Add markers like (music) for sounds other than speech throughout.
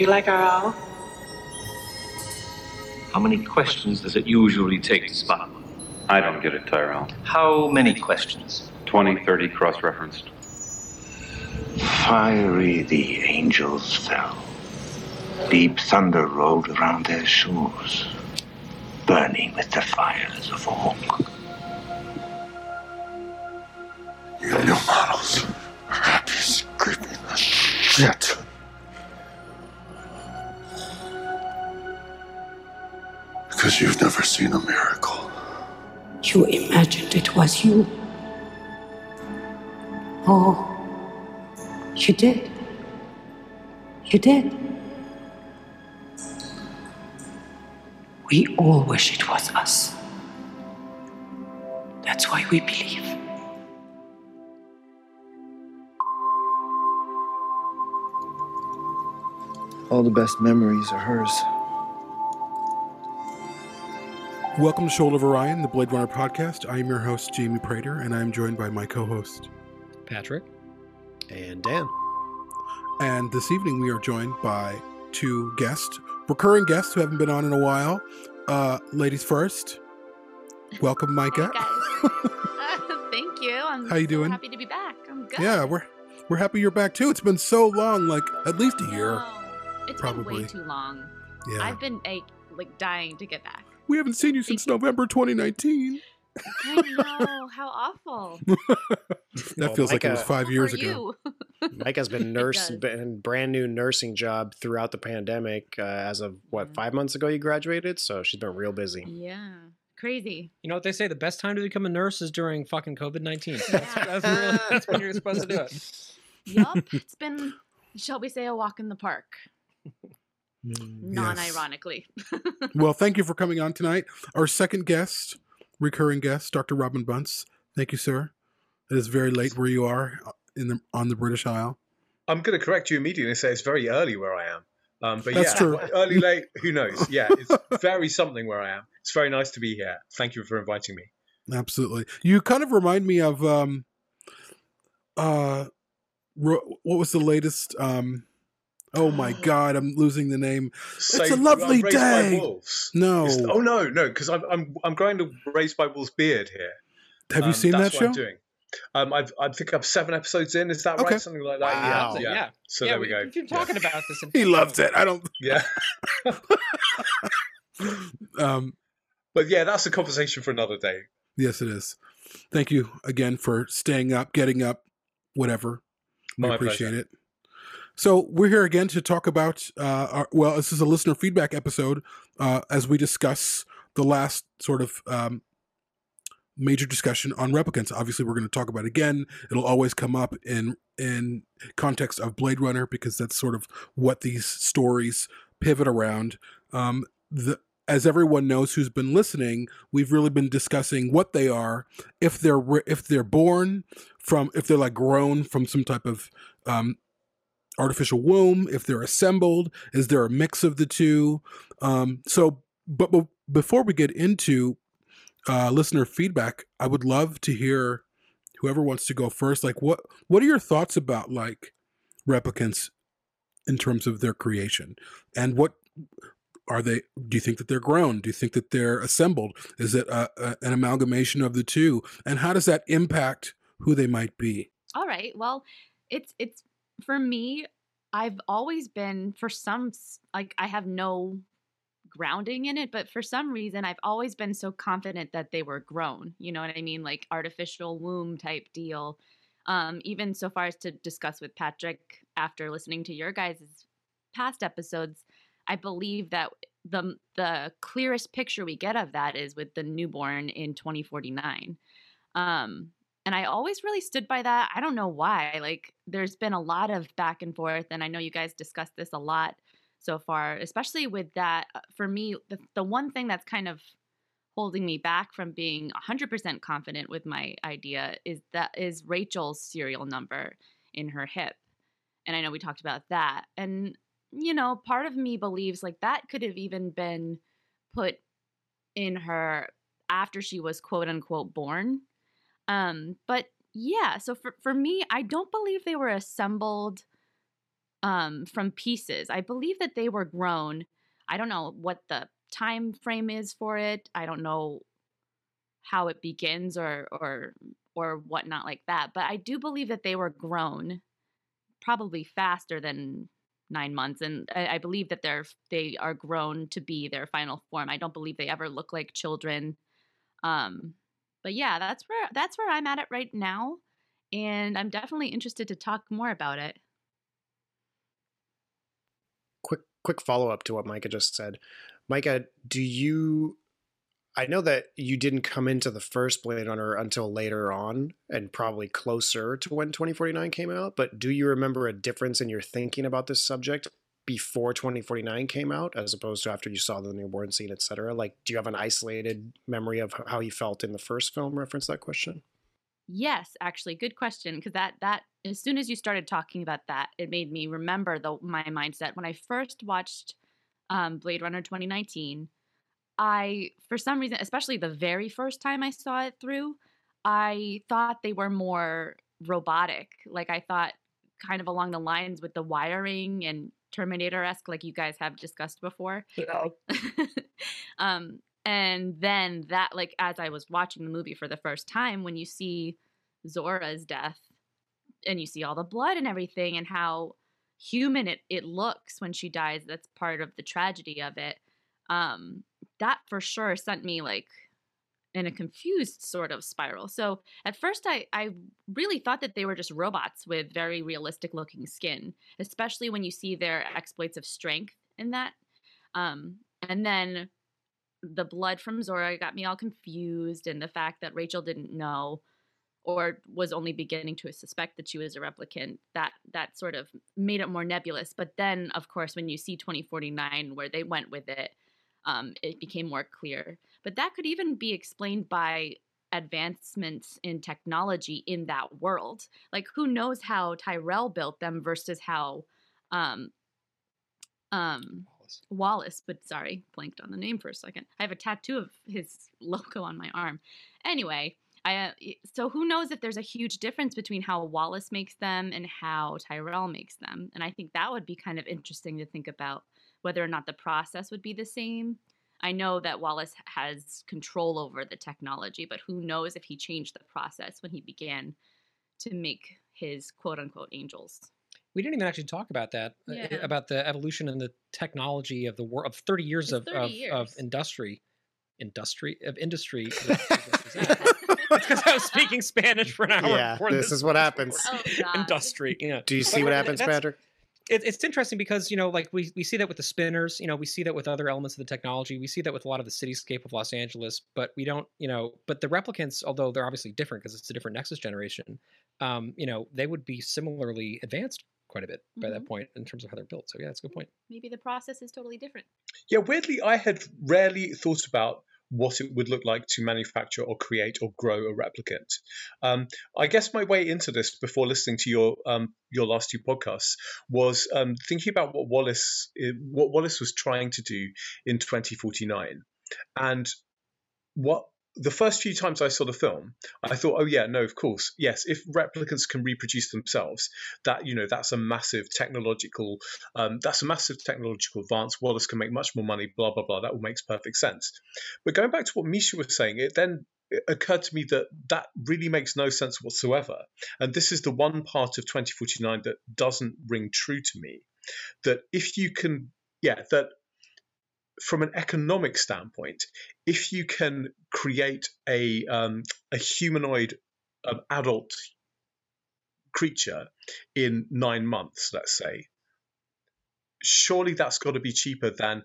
Do you like our owl? How many questions does it usually take to spot one? I don't get it, Tyrell. How many questions? 20, 30 cross referenced. Fiery the angels fell. Deep thunder rolled around their shoes, burning with the fires of Orc. You new models are happy scraping the shit. Seen a miracle. You imagined it was you. Oh, you did. You did. We all wish it was us. That's why we believe. All the best memories are hers. Welcome to Shoulder of Orion, the Blade Runner podcast. I am your host, Jamie Prater, and I am joined by my co host. Patrick. And Dan. And this evening we are joined by two guests, recurring guests who haven't been on in a while. Uh, ladies first, welcome, Micah. Uh, (laughs) (laughs) thank you. I'm How you so doing? happy to be back. I'm good. yeah, we're we're happy you're back too. It's been so long, like at least a year. No, it's probably. been way too long. Yeah, I've been like, like dying to get back. We haven't seen you since November 2019. I know how awful. (laughs) That Well, feels like it was five years ago. you. (laughs) Micah's been nurse does. been brand new nursing job throughout the pandemic. Uh, as of what five months ago, you graduated, so she's been real busy. yeah, crazy. You know what they say? The best time to become a nurse is during fucking COVID nineteen. That's, Yeah. that's, really, that's when you're supposed to do it. Yup, it's been, shall we say, a walk in the park. (laughs) Mm, Non-ironically. (laughs) Well, thank you for coming on tonight. Our second guest, recurring guest, Dr. Robin Bunce. Thank you, sir. It is very late where you are uh, in the on the British Isle. I'm going to correct you immediately and say it's very early where I am. Um, but That's yeah, true. early, late, who knows? Yeah, (laughs) it's very something where I am. It's very nice to be here. Thank you for inviting me. Absolutely. You kind of remind me of um uh ro- what was the latest um oh my (gasps) god, I'm losing the name. Saved- a lovely I'm by day. wolves. No. It's- oh no, no, because I'm I'm I'm growing to raised by wolves beard here. Have you Um, seen that what show? I'm doing. Um, I've, I think I'm seven episodes in. Is that Okay. right? Something like that. Wow. Yeah, yeah. Yeah. So yeah, there we go. We've been talking about this. In He loves it. I don't Yeah, (laughs) um but yeah, that's a conversation for another day. yes it is. Thank you again for staying up, getting up, whatever. We My appreciate pleasure. it. So we're here again to talk about. Uh, our, well, this is a listener feedback episode uh, as we discuss the last sort of um, major discussion on replicants. Obviously, we're going to talk about it again. It'll always come up in in context of Blade Runner because that's sort of what these stories pivot around. Um, the as everyone knows who's been listening, we've really been discussing what they are, if they're if they're born from, if they're like grown from some type of um, artificial womb, if they're assembled, is there a mix of the two? Um, so, but, but before we get into uh, listener feedback, I would love to hear whoever wants to go first. Like, what what are your thoughts about like replicants in terms of their creation, and what are they? Do you think that they're grown? Do you think that they're assembled? Is it a, a, an amalgamation of the two? And how does that impact who they might be? All right. Well, it's it's for me. I've always been for some like I have no grounding in it, but for some reason I've always been so confident that they were grown. You know what I mean? Like artificial womb type deal. Um, even so far as to discuss with Patrick after listening to your guys' past episodes, I believe that the the clearest picture we get of that is with the newborn in 2049. Um, and I always really stood by that. I don't know why. Like, there's been a lot of back and forth, and I know you guys discussed this a lot so far, especially with that. uh, For me, the, the one thing that's kind of holding me back from being 100% confident with my idea is that is Rachel's serial number in her hip. And I know we talked about that. And, you know, part of me believes like that could have even been put in her after she was quote unquote born. Um, but yeah, so for, for me, I don't believe they were assembled um, from pieces. I believe that they were grown. I don't know what the time frame is for it. I don't know how it begins or or or whatnot like that. But I do believe that they were grown, probably faster than nine months, and I, I believe that they're they are grown to be their final form. I don't believe they ever look like children. Um, but yeah, that's where that's where I'm at it right now, and I'm definitely interested to talk more about it. quick quick follow up to what Micah just said. Micah, do you I know that you didn't come into the first Blade Runner until later on and probably closer to when 2049 came out, but do you remember a difference in your thinking about this subject before 2049 came out as opposed to after you saw the newborn scene, etc.? Like do you have an isolated memory of how you felt in the first film reference that question? Yes, actually, good question. Because that that as soon as you started talking about that, it made me remember the my mindset when I first watched um, Blade Runner 2019. I, for some reason, especially the very first time I saw it through, I thought they were more robotic. Like I thought, kind of along the lines with the wiring and Terminator esque, like you guys have discussed before. (laughs) um, and then that, like, as I was watching the movie for the first time, when you see Zhora's death and you see all the blood and everything and how human it, it looks when she dies, that's part of the tragedy of it. Um, that for sure sent me like in a confused sort of spiral. So at first, I, I really thought that they were just robots with very realistic looking skin, especially when you see their exploits of strength in that. Um, and then the blood from Zhora got me all confused, and the fact that Rachel didn't know or was only beginning to suspect that she was a replicant that that sort of made it more nebulous but then of course when you see 2049 where they went with it um, it became more clear but that could even be explained by advancements in technology in that world like who knows how tyrell built them versus how um, um, Wallace, but sorry, blanked on the name for a second. I have a tattoo of his (laughs) logo on my arm. Anyway, I uh, so who knows if there's a huge difference between how Wallace makes them and how Tyrell makes them, and I think that would be kind of interesting to think about whether or not the process would be the same. I know that Wallace has control over the technology, but who knows if he changed the process when he began to make his quote unquote angels. We didn't even actually talk about that uh, Yeah. about the evolution and the technology of the world of 30 years of 30 of, of industry industry of industry (laughs) it's (laughs) because I was speaking Spanish for an hour. Yeah, before this is what happens. Oh Industry, yeah. Do you see what happens, Patrick? It, it's interesting because you know like we, we see that with the spinners you know we see that with other elements of the technology we see that with a lot of the cityscape of los angeles but we don't you know but the replicants although they're obviously different because it's a different nexus generation um, you know they would be similarly advanced quite a bit by that Mhm. point in terms of how they're built so yeah that's a good point Maybe the process is totally different. Yeah, weirdly, I had rarely thought about what it would look like to manufacture or create or grow a replicant. Um, I guess my way into this before listening to your um, your last two podcasts was um, thinking about what Wallace eh, what Wallace was trying to do in 2049, and what the first few times I saw the film, I thought, oh yeah, no, of course, yes. If replicants can reproduce themselves, that you know that's a massive technological um, that's a massive technological advance. Wallace can make much more money. Blah blah blah. That all makes perfect sense. But going back to what Misha was saying, it then occurred to me that that really makes no sense whatsoever. And this is the one part of 2049 that doesn't ring true to me. That if you can, yeah, that from an economic standpoint, if you can create a um, a humanoid um, adult creature in nine months, let's say, surely that's got to be cheaper than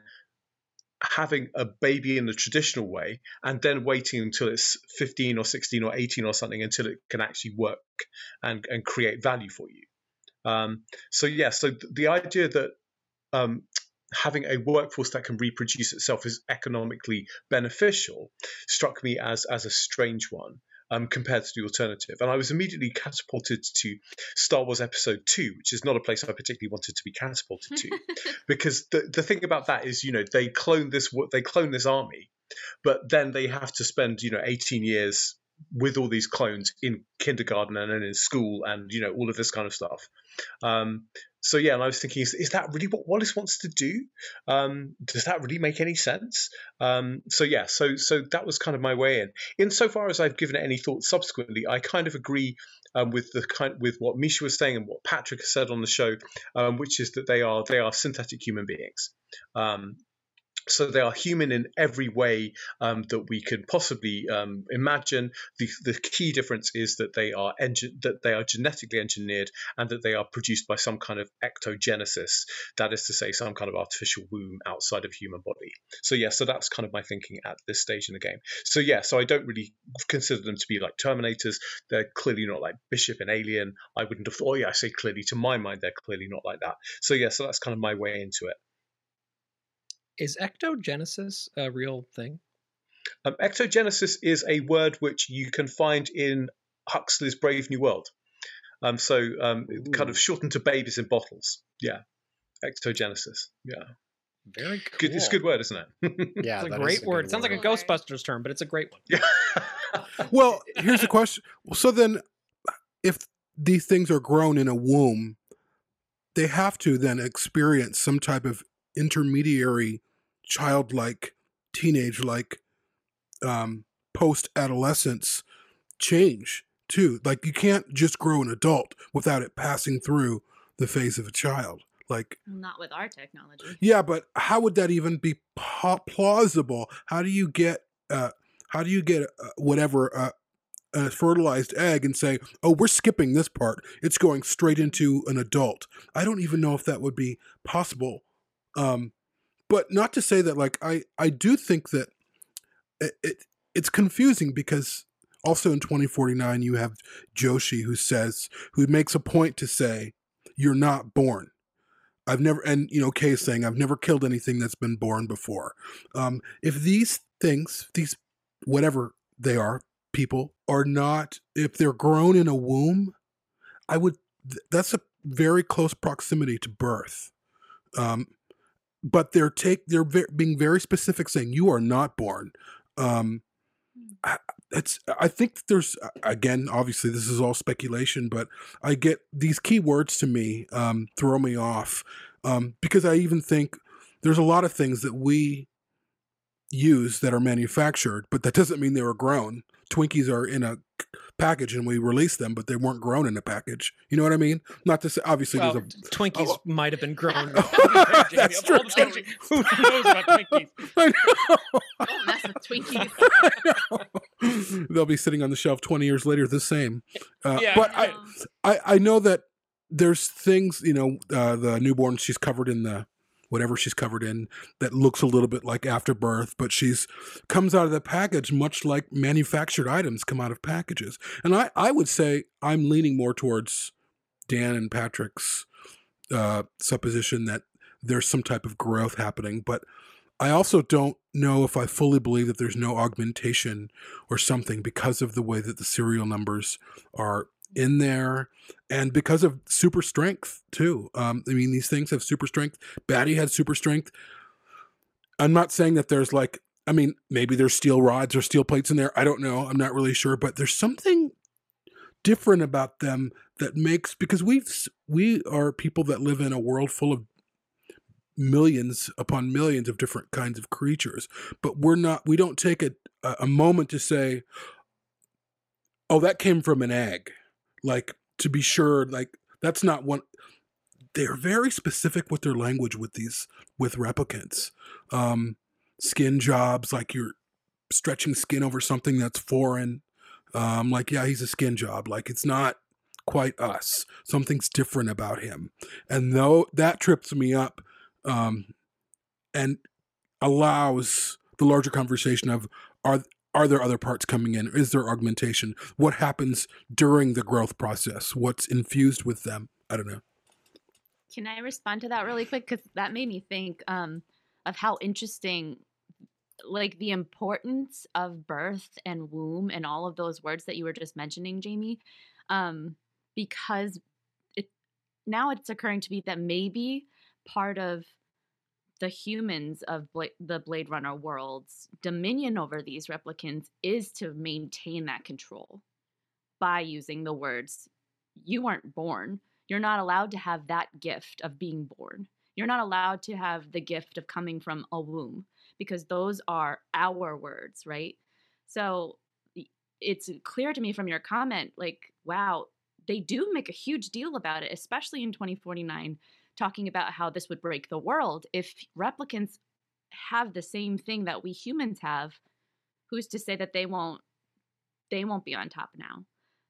having a baby in the traditional way and then waiting until it's 15 or 16 or 18 or something until it can actually work and, and create value for you. Um, so, yeah, so th- the idea that um, having a workforce that can reproduce itself is economically beneficial struck me as, as a strange one. Um, compared to the alternative. And I was immediately catapulted to Star Wars Episode 2, which is not a place I particularly wanted to be catapulted to. (laughs) because the, the thing about that is, you know, they clone this they clone this army, but then they have to spend, you know, 18 years with all these clones in kindergarten and then in school and you know all of this kind of stuff. Um, so yeah, and I was thinking, is, is that really what Wallace wants to do? Um, does that really make any sense? Um, so yeah, so so that was kind of my way in. Insofar as I've given it any thought subsequently, I kind of agree um, with the kind with what Misha was saying and what Patrick said on the show, um, which is that they are they are synthetic human beings. So they are human in every way um, that we can possibly um, imagine. The, the key difference is that they are engin- that they are genetically engineered and that they are produced by some kind of ectogenesis. That is to say, some kind of artificial womb outside of human body. So yeah, so that's kind of my thinking at this stage in the game. So yeah, so I don't really consider them to be like Terminators. They're clearly not like Bishop and Alien. I wouldn't have thought. Oh yeah, I say clearly to my mind, they're clearly not like that. So yeah, so that's kind of my way into it. Is ectogenesis a real thing? Um, ectogenesis is a word which you can find in Huxley's Brave New World. Um, so um, kind of shortened to babies in bottles. Yeah, ectogenesis. Yeah, very cool. good. It's a good word, isn't it? (laughs) Yeah, it's a great a word. It sounds like a Ghostbusters term, but it's a great one. Yeah. (laughs) (laughs) Well, here's the question. So then, if these things are grown in a womb, they have to then experience some type of intermediary, childlike, teenage-like, um, post-adolescence change too. Like you can't just grow an adult without it passing through the phase of a child. Like Not with our technology. yeah, but how would that even be plausible? How do you get uh how do you get uh, whatever uh, a fertilized egg and say, "Oh, we're skipping this part. It's going straight into an adult." I don't even know if that would be possible. Um but not to say that like I I do think that it, it it's confusing because also in 2049 you have Joshi who says who makes a point to say you're not born. I've never, and you know, Kay saying I've never killed anything that's been born before. Um, if these things, these whatever they are, people are not, if they're grown in a womb, I would. th- That's a very close proximity to birth. Um, but they're take they're ve- being very specific, saying you are not born. Um, I, it's I think there's again obviously this is all speculation, but I get these key words to me um, throw me off um, because I even think there's a lot of things that we use that are manufactured, but that doesn't mean they were grown. Twinkies are in a package and we release them, but they weren't grown in a package. You know what I mean? Not to say obviously Well, there's a Twinkies Oh. might have been grown. (laughs) That's Of all true. the things you- (laughs) Who knows about Twinkies? (laughs) I know. Don't mess with Twinkies. They'll be sitting on the shelf 20 years later the same. Uh, Yeah. But I, I, I know that there's things, you know, uh, the newborn, she's covered in the whatever she's covered in that looks a little bit like afterbirth, but she's comes out of the package much like manufactured items come out of packages. And I, I would say I'm leaning more towards Dan and Patrick's uh, supposition that there's some type of growth happening, but I also don't know if I fully believe that there's no augmentation or something because of the way that the serial numbers are in there and because of super strength too. Um, I mean, these things have super strength. Batty had super strength. I'm not saying that there's like, I mean, maybe there's steel rods or steel plates in there. I don't know. I'm not really sure, but there's something different about them that makes because we've we are people that live in a world full of millions upon millions of different kinds of creatures but we're not we don't take a a a moment to say oh that came from an egg like to be sure like that's not one they're very specific with their language with these with replicants. Um skin jobs like you're stretching skin over something that's foreign. Um like yeah he's a skin job like it's not quite us. Something's different about him. And though that trips me up um and allows the larger conversation of are are there other parts coming in? Is there augmentation? What happens during the growth process? What's infused with them? I don't know. Can I respond to that really quick? Because that made me think um, of how interesting, like the importance of birth and womb and all of those words that you were just mentioning, Jamie. Um, because it now it's occurring to me that maybe part of the humans of Bla- the Blade Runner world's dominion over these replicants is to maintain that control by using the words, you weren't born. You're not allowed to have that gift of being born. You're not allowed to have the gift of coming from a womb because those are our words, right? So it's clear to me from your comment, like, wow, they do make a huge deal about it, especially in 2049, talking about how this would break the world. If replicants have the same thing that we humans have, who's to say that they won't they won't be on top now?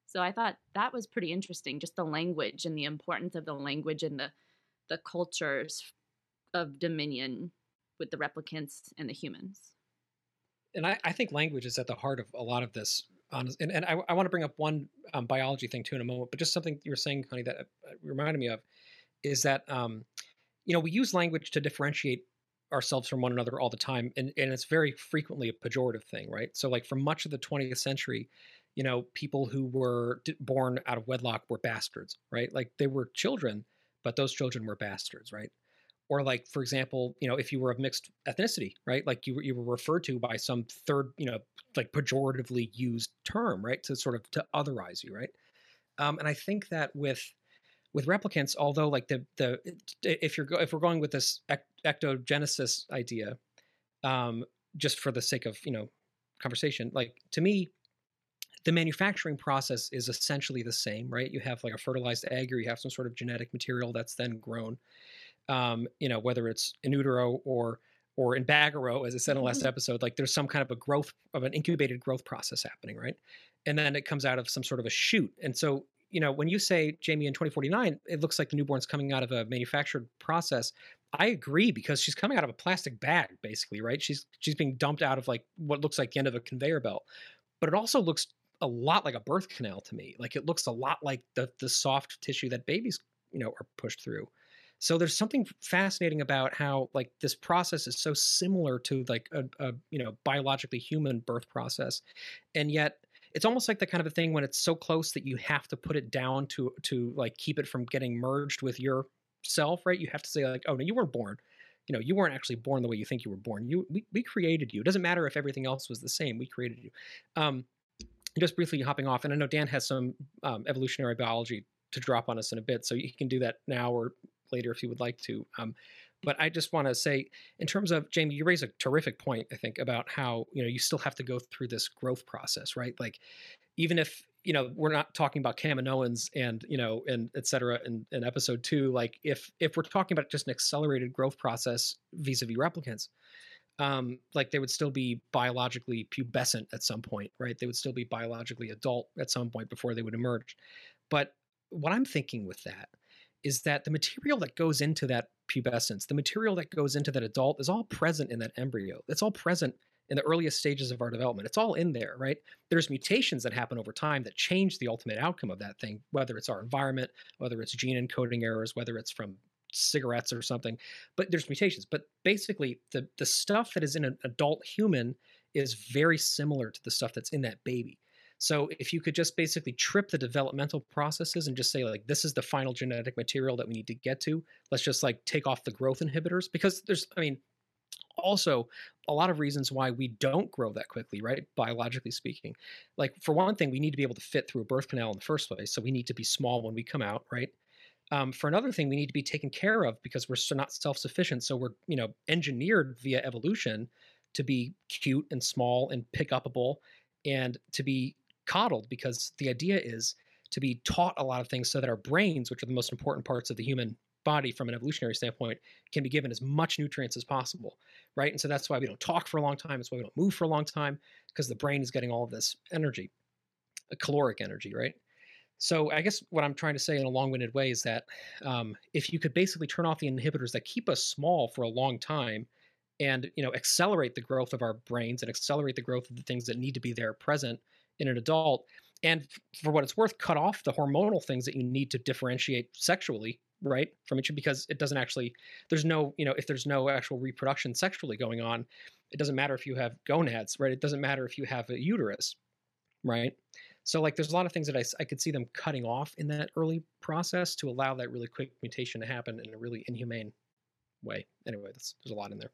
So I thought that was pretty interesting, just the language and the importance of the language and the the cultures of dominion with the replicants and the humans. and I, I think language is at the heart of a lot of this. Honest, and, and I, I want to bring up one um, biology thing too in a moment, but just something you were saying, honey, that uh, reminded me of is that um, you know we use language to differentiate ourselves from one another all the time, and, and it's very frequently a pejorative thing, right? So like for much of the 20th century, you know, people who were d- born out of wedlock were bastards, right? Like they were children, but those children were bastards, right? or like for example you know if you were of mixed ethnicity right like you were, you were referred to by some third you know like pejoratively used term right to sort of to otherize you right um, and i think that with with replicants although like the the if you're go, if we're going with this ectogenesis idea um, just for the sake of you know conversation like to me the manufacturing process is essentially the same right you have like a fertilized egg or you have some sort of genetic material that's then grown um, you know, whether it's in utero or or in bagaro, as I said in the last episode, like there's some kind of a growth of an incubated growth process happening, right? And then it comes out of some sort of a shoot. And so, you know, when you say Jamie in 2049, it looks like the newborn's coming out of a manufactured process. I agree because she's coming out of a plastic bag, basically, right? She's she's being dumped out of like what looks like the end of a conveyor belt. But it also looks a lot like a birth canal to me. Like it looks a lot like the the soft tissue that babies, you know, are pushed through. So there's something fascinating about how like this process is so similar to like a, a you know biologically human birth process, and yet it's almost like the kind of a thing when it's so close that you have to put it down to to like keep it from getting merged with your self, right? You have to say like, oh no, you weren't born. You know, you weren't actually born the way you think you were born. You we, we created you. It doesn't matter if everything else was the same. We created you. Um, just briefly hopping off, and I know Dan has some um, evolutionary biology to drop on us in a bit, so you can do that now or later if you would like to. Um, but I just want to say, in terms of Jamie, you raise a terrific point. I think about how you know you still have to go through this growth process, right? Like, even if you know we're not talking about Kaminoans and you know and et cetera in, in episode two, like if if we're talking about just an accelerated growth process vis-a-vis replicants, um, like they would still be biologically pubescent at some point, right? They would still be biologically adult at some point before they would emerge. But what I'm thinking with that is that the material that goes into that pubescence, the material that goes into that adult is all present in that embryo. It's all present in the earliest stages of our development. It's all in there, right? There's mutations that happen over time that change the ultimate outcome of that thing, whether it's our environment, whether it's gene encoding errors, whether it's from cigarettes or something. But there's mutations. But basically, the the stuff that is in an adult human is very similar to the stuff that's in that baby. So if you could just basically trip the developmental processes and just say like this is the final genetic material that we need to get to, let's just like take off the growth inhibitors because there's I mean also a lot of reasons why we don't grow that quickly, right? Biologically speaking. Like for one thing, we need to be able to fit through a birth canal in the first place, so we need to be small when we come out, right? Um, for another thing, we need to be taken care of because we're not self-sufficient. So we're you know engineered via evolution to be cute and small and pick upable and to be coddled because the idea is to be taught a lot of things so that our brains, which are the most important parts of the human body from an evolutionary standpoint, can be given as much nutrients as possible, right? And so that's why we don't talk for a long time. It's why we don't move for a long time because the brain is getting all of this energy, a caloric energy, right? So I guess what I'm trying to say in a long-winded way is that um, if you could basically turn off the inhibitors that keep us small for a long time, and you know accelerate the growth of our brains and accelerate the growth of the things that need to be there present in an adult, and for what it's worth, cut off the hormonal things that you need to differentiate sexually right from each because it doesn't actually there's no you know if there's no actual reproduction sexually going on it doesn't matter if you have gonads right it doesn't matter if you have a uterus right so like there's a lot of things that I, I could see them cutting off in that early process to allow that really quick mutation to happen in a really inhumane way. Anyway, there's a lot in there.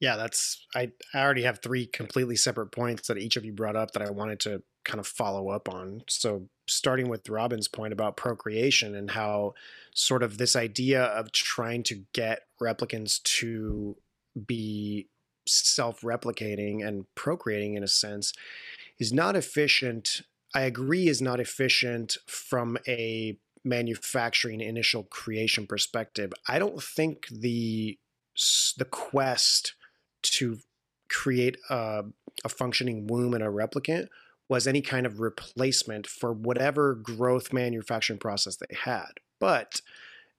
Yeah, that's I, I already have three completely separate points that each of you brought up that I wanted to kind of follow up on. So starting with Robin's point about procreation and how sort of this idea of trying to get replicants to be self-replicating and procreating in a sense is not efficient. I agree is not efficient from a manufacturing initial creation perspective. I don't think the the quest to create a, a functioning womb and a replicant was any kind of replacement for whatever growth manufacturing process they had. But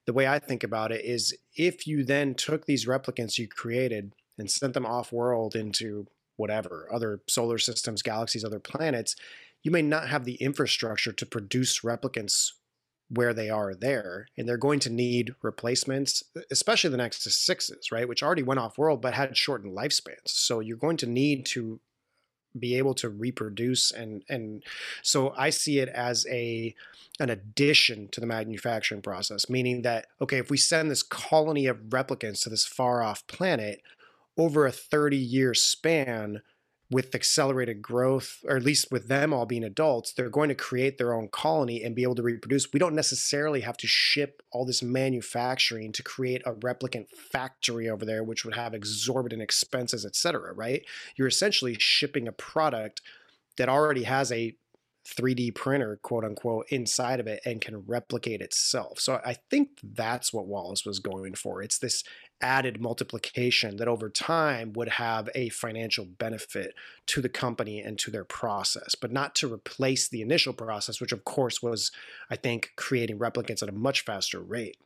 the way I think about it is if you then took these replicants you created and sent them off world into whatever, other solar systems, galaxies, other planets, you may not have the infrastructure to produce replicants where they are there and they're going to need replacements especially the nexus sixes right which already went off world but had shortened lifespans. So you're going to need to be able to reproduce and and so i see it as a an addition to the manufacturing process meaning that okay if we send this colony of replicants to this far off planet over a 30 year span with accelerated growth, or at least with them all being adults, they're going to create their own colony and be able to reproduce. We don't necessarily have to ship all this manufacturing to create a replicant factory over there, which would have exorbitant expenses, et cetera, right? You're essentially shipping a product that already has a 3D printer, quote unquote, inside of it and can replicate itself. So I think that's what Wallace was going for. It's this added multiplication that over time would have a financial benefit to the company and to their process, but not to replace the initial process, which of course was, I think, creating replicants at a much faster rate.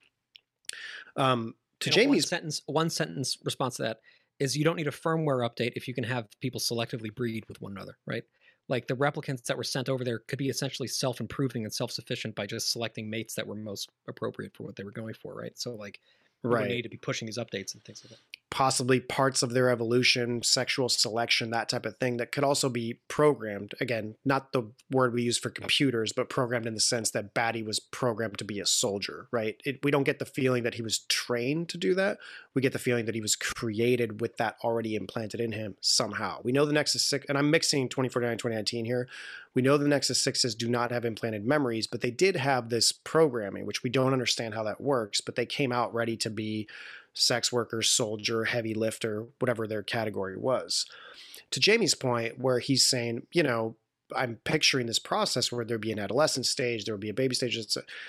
Um, to You know, one Jamie's sentence, one sentence response to that is you don't need a firmware update if you can have people selectively breed with one another, right? Like the replicants that were sent over there could be essentially self-improving and self-sufficient by just selecting mates that were most appropriate for what they were going for, right? So like Right. need to be pushing these updates and things like that. Possibly parts of their evolution, sexual selection, that type of thing that could also be programmed. Again, not the word we use for computers, but programmed in the sense that Batty was programmed to be a soldier, right? It, we don't get the feeling that he was trained to do that. We get the feeling that he was created with that already implanted in him somehow. We know the Nexus 6, and I'm mixing 2049 2019 here. We know the Nexus 6s do not have implanted memories, but they did have this programming, which we don't understand how that works, but they came out ready to be sex worker, soldier, heavy lifter, whatever their category was. To Jamie's point, where he's saying, you know, I'm picturing this process where there'd be an adolescent stage, there would be a baby stage.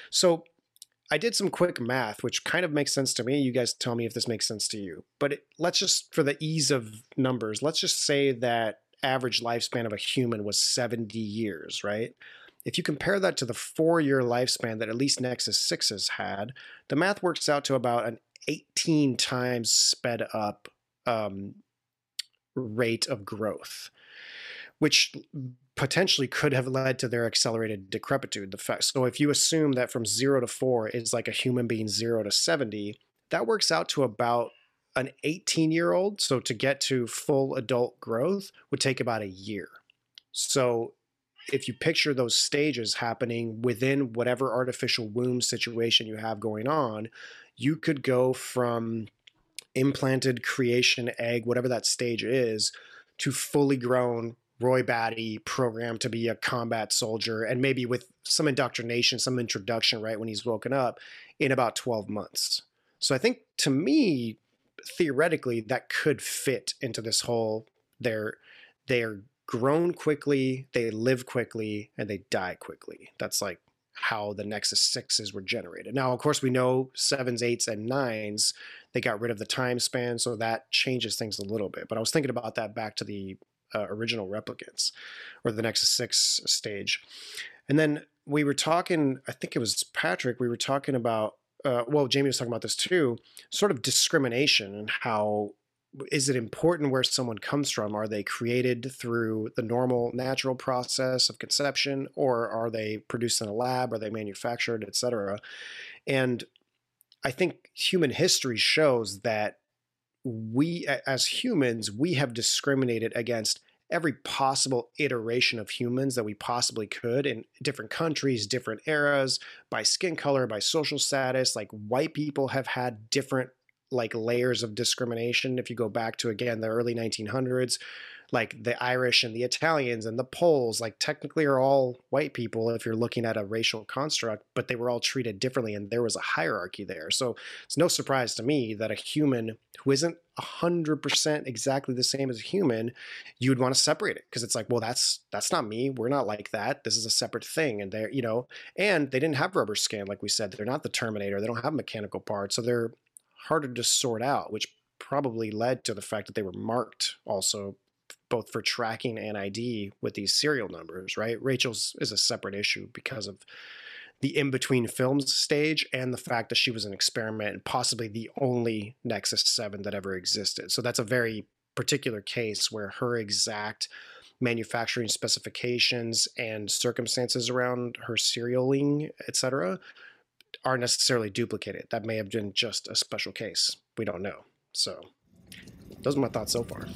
So I did some quick math, which kind of makes sense to me. You guys tell me if this makes sense to you. But it, let's just, for the ease of numbers, let's just say that average lifespan of a human was 70 years, right? If you compare that to the four year lifespan that at least Nexus 6s had, the math works out to about an 18 times sped up um, rate of growth, which potentially could have led to their accelerated decrepitude. The fact, so if you assume that from zero to four is like a human being zero to 70, that works out to about an 18 year old. So to get to full adult growth would take about a year. So if you picture those stages happening within whatever artificial womb situation you have going on, you could go from implanted creation egg, whatever that stage is, to fully grown Roy Batty programmed to be a combat soldier and maybe with some indoctrination, some introduction right when he's woken up in about 12 months. So I think to me, theoretically, that could fit into this whole they're they're grown quickly, they live quickly, and they die quickly. That's like how the Nexus sixes were generated. Now, of course, we know sevens, eights, and nines, they got rid of the time span, so that changes things a little bit. But I was thinking about that back to the uh, original replicants or the Nexus six stage. And then we were talking, I think it was Patrick, we were talking about, uh, well, Jamie was talking about this too, sort of discrimination and how is it important where someone comes from? Are they created through the normal natural process of conception, or are they produced in a lab? Are they manufactured, et cetera? And I think human history shows that we, as humans, we have discriminated against every possible iteration of humans that we possibly could in different countries, different eras, by skin color, by social status. Like white people have had different like layers of discrimination. If you go back to again the early 1900s, like the Irish and the Italians and the Poles, like technically are all white people if you're looking at a racial construct, but they were all treated differently and there was a hierarchy there. So it's no surprise to me that a human who isn't 100% exactly the same as a human, you would want to separate it because it's like, well, that's that's not me. We're not like that. This is a separate thing. And they're, you know, and they didn't have rubber skin, like we said. They're not the Terminator. They don't have mechanical parts. So they're harder to sort out, which probably led to the fact that they were marked also both for tracking and ID with these serial numbers, right? Rachel's is a separate issue because of the in between films stage and the fact that she was an experiment and possibly the only Nexus 7 that ever existed. So that's a very particular case where her exact manufacturing specifications and circumstances around her serialing, etc., aren't necessarily duplicated. That may have been just a special case. We don't know. So those are my thoughts so far.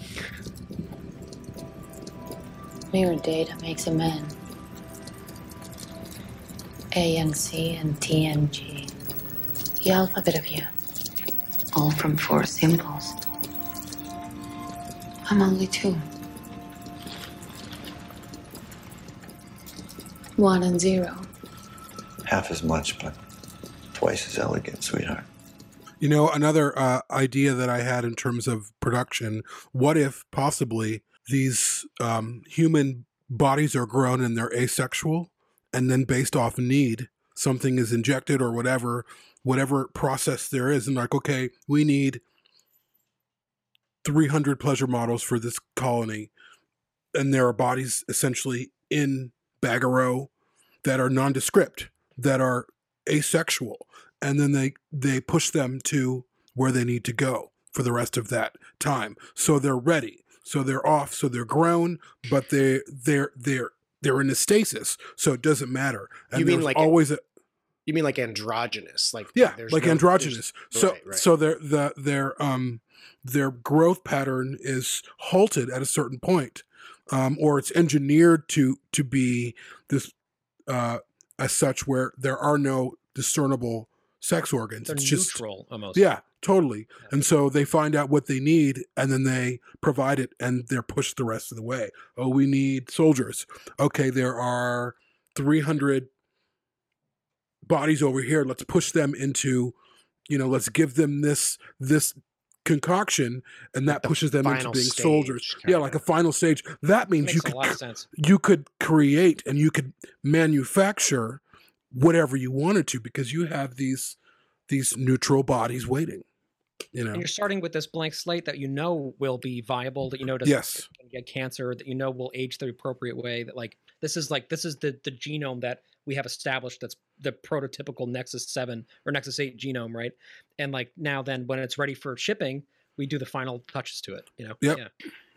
Mirror data makes a man. ANC and TNG. The alphabet of you. All from four symbols. I'm only two. One and zero. Half as much, but twice as elegant, sweetheart. You know, another uh, idea that I had in terms of production what if possibly these um, human bodies are grown and they're asexual, and then based off need, something is injected or whatever, whatever process there is, and like, okay, we need 300 pleasure models for this colony, and there are bodies essentially in Bagaro that are nondescript, that are asexual, and then they they push them to where they need to go for the rest of that time, so they're ready so they're off, so they're grown, but they they're they're they're in a stasis, so it doesn't matter. And you mean like always a you mean like androgynous, like yeah, there's like no- androgynous. So right, right. so their the their um their growth pattern is halted at a certain point, um, or it's engineered to to be this uh as such where there are no discernible sex organs. They're it's just neutral almost. yeah, totally. And so they find out what they need and then they provide it and they're pushed the rest of the way. Oh, we need soldiers. Okay, there are 300 bodies over here. Let's push them into, you know, let's give them this this concoction and that pushes them into being stage, soldiers. Yeah, like a final stage. That means Makes you a could lot of sense. you could create and you could manufacture whatever you wanted to because you have these these neutral bodies waiting. You know. And you're starting with this blank slate that you know will be viable, that you know doesn't Yes. get cancer, that you know will age the appropriate way. That like this is like this is the the genome that we have established. That's the prototypical Nexus Seven or Nexus Eight genome, right? And like now, then when it's ready for shipping, we do the final touches to it. You know. Yep. Yeah.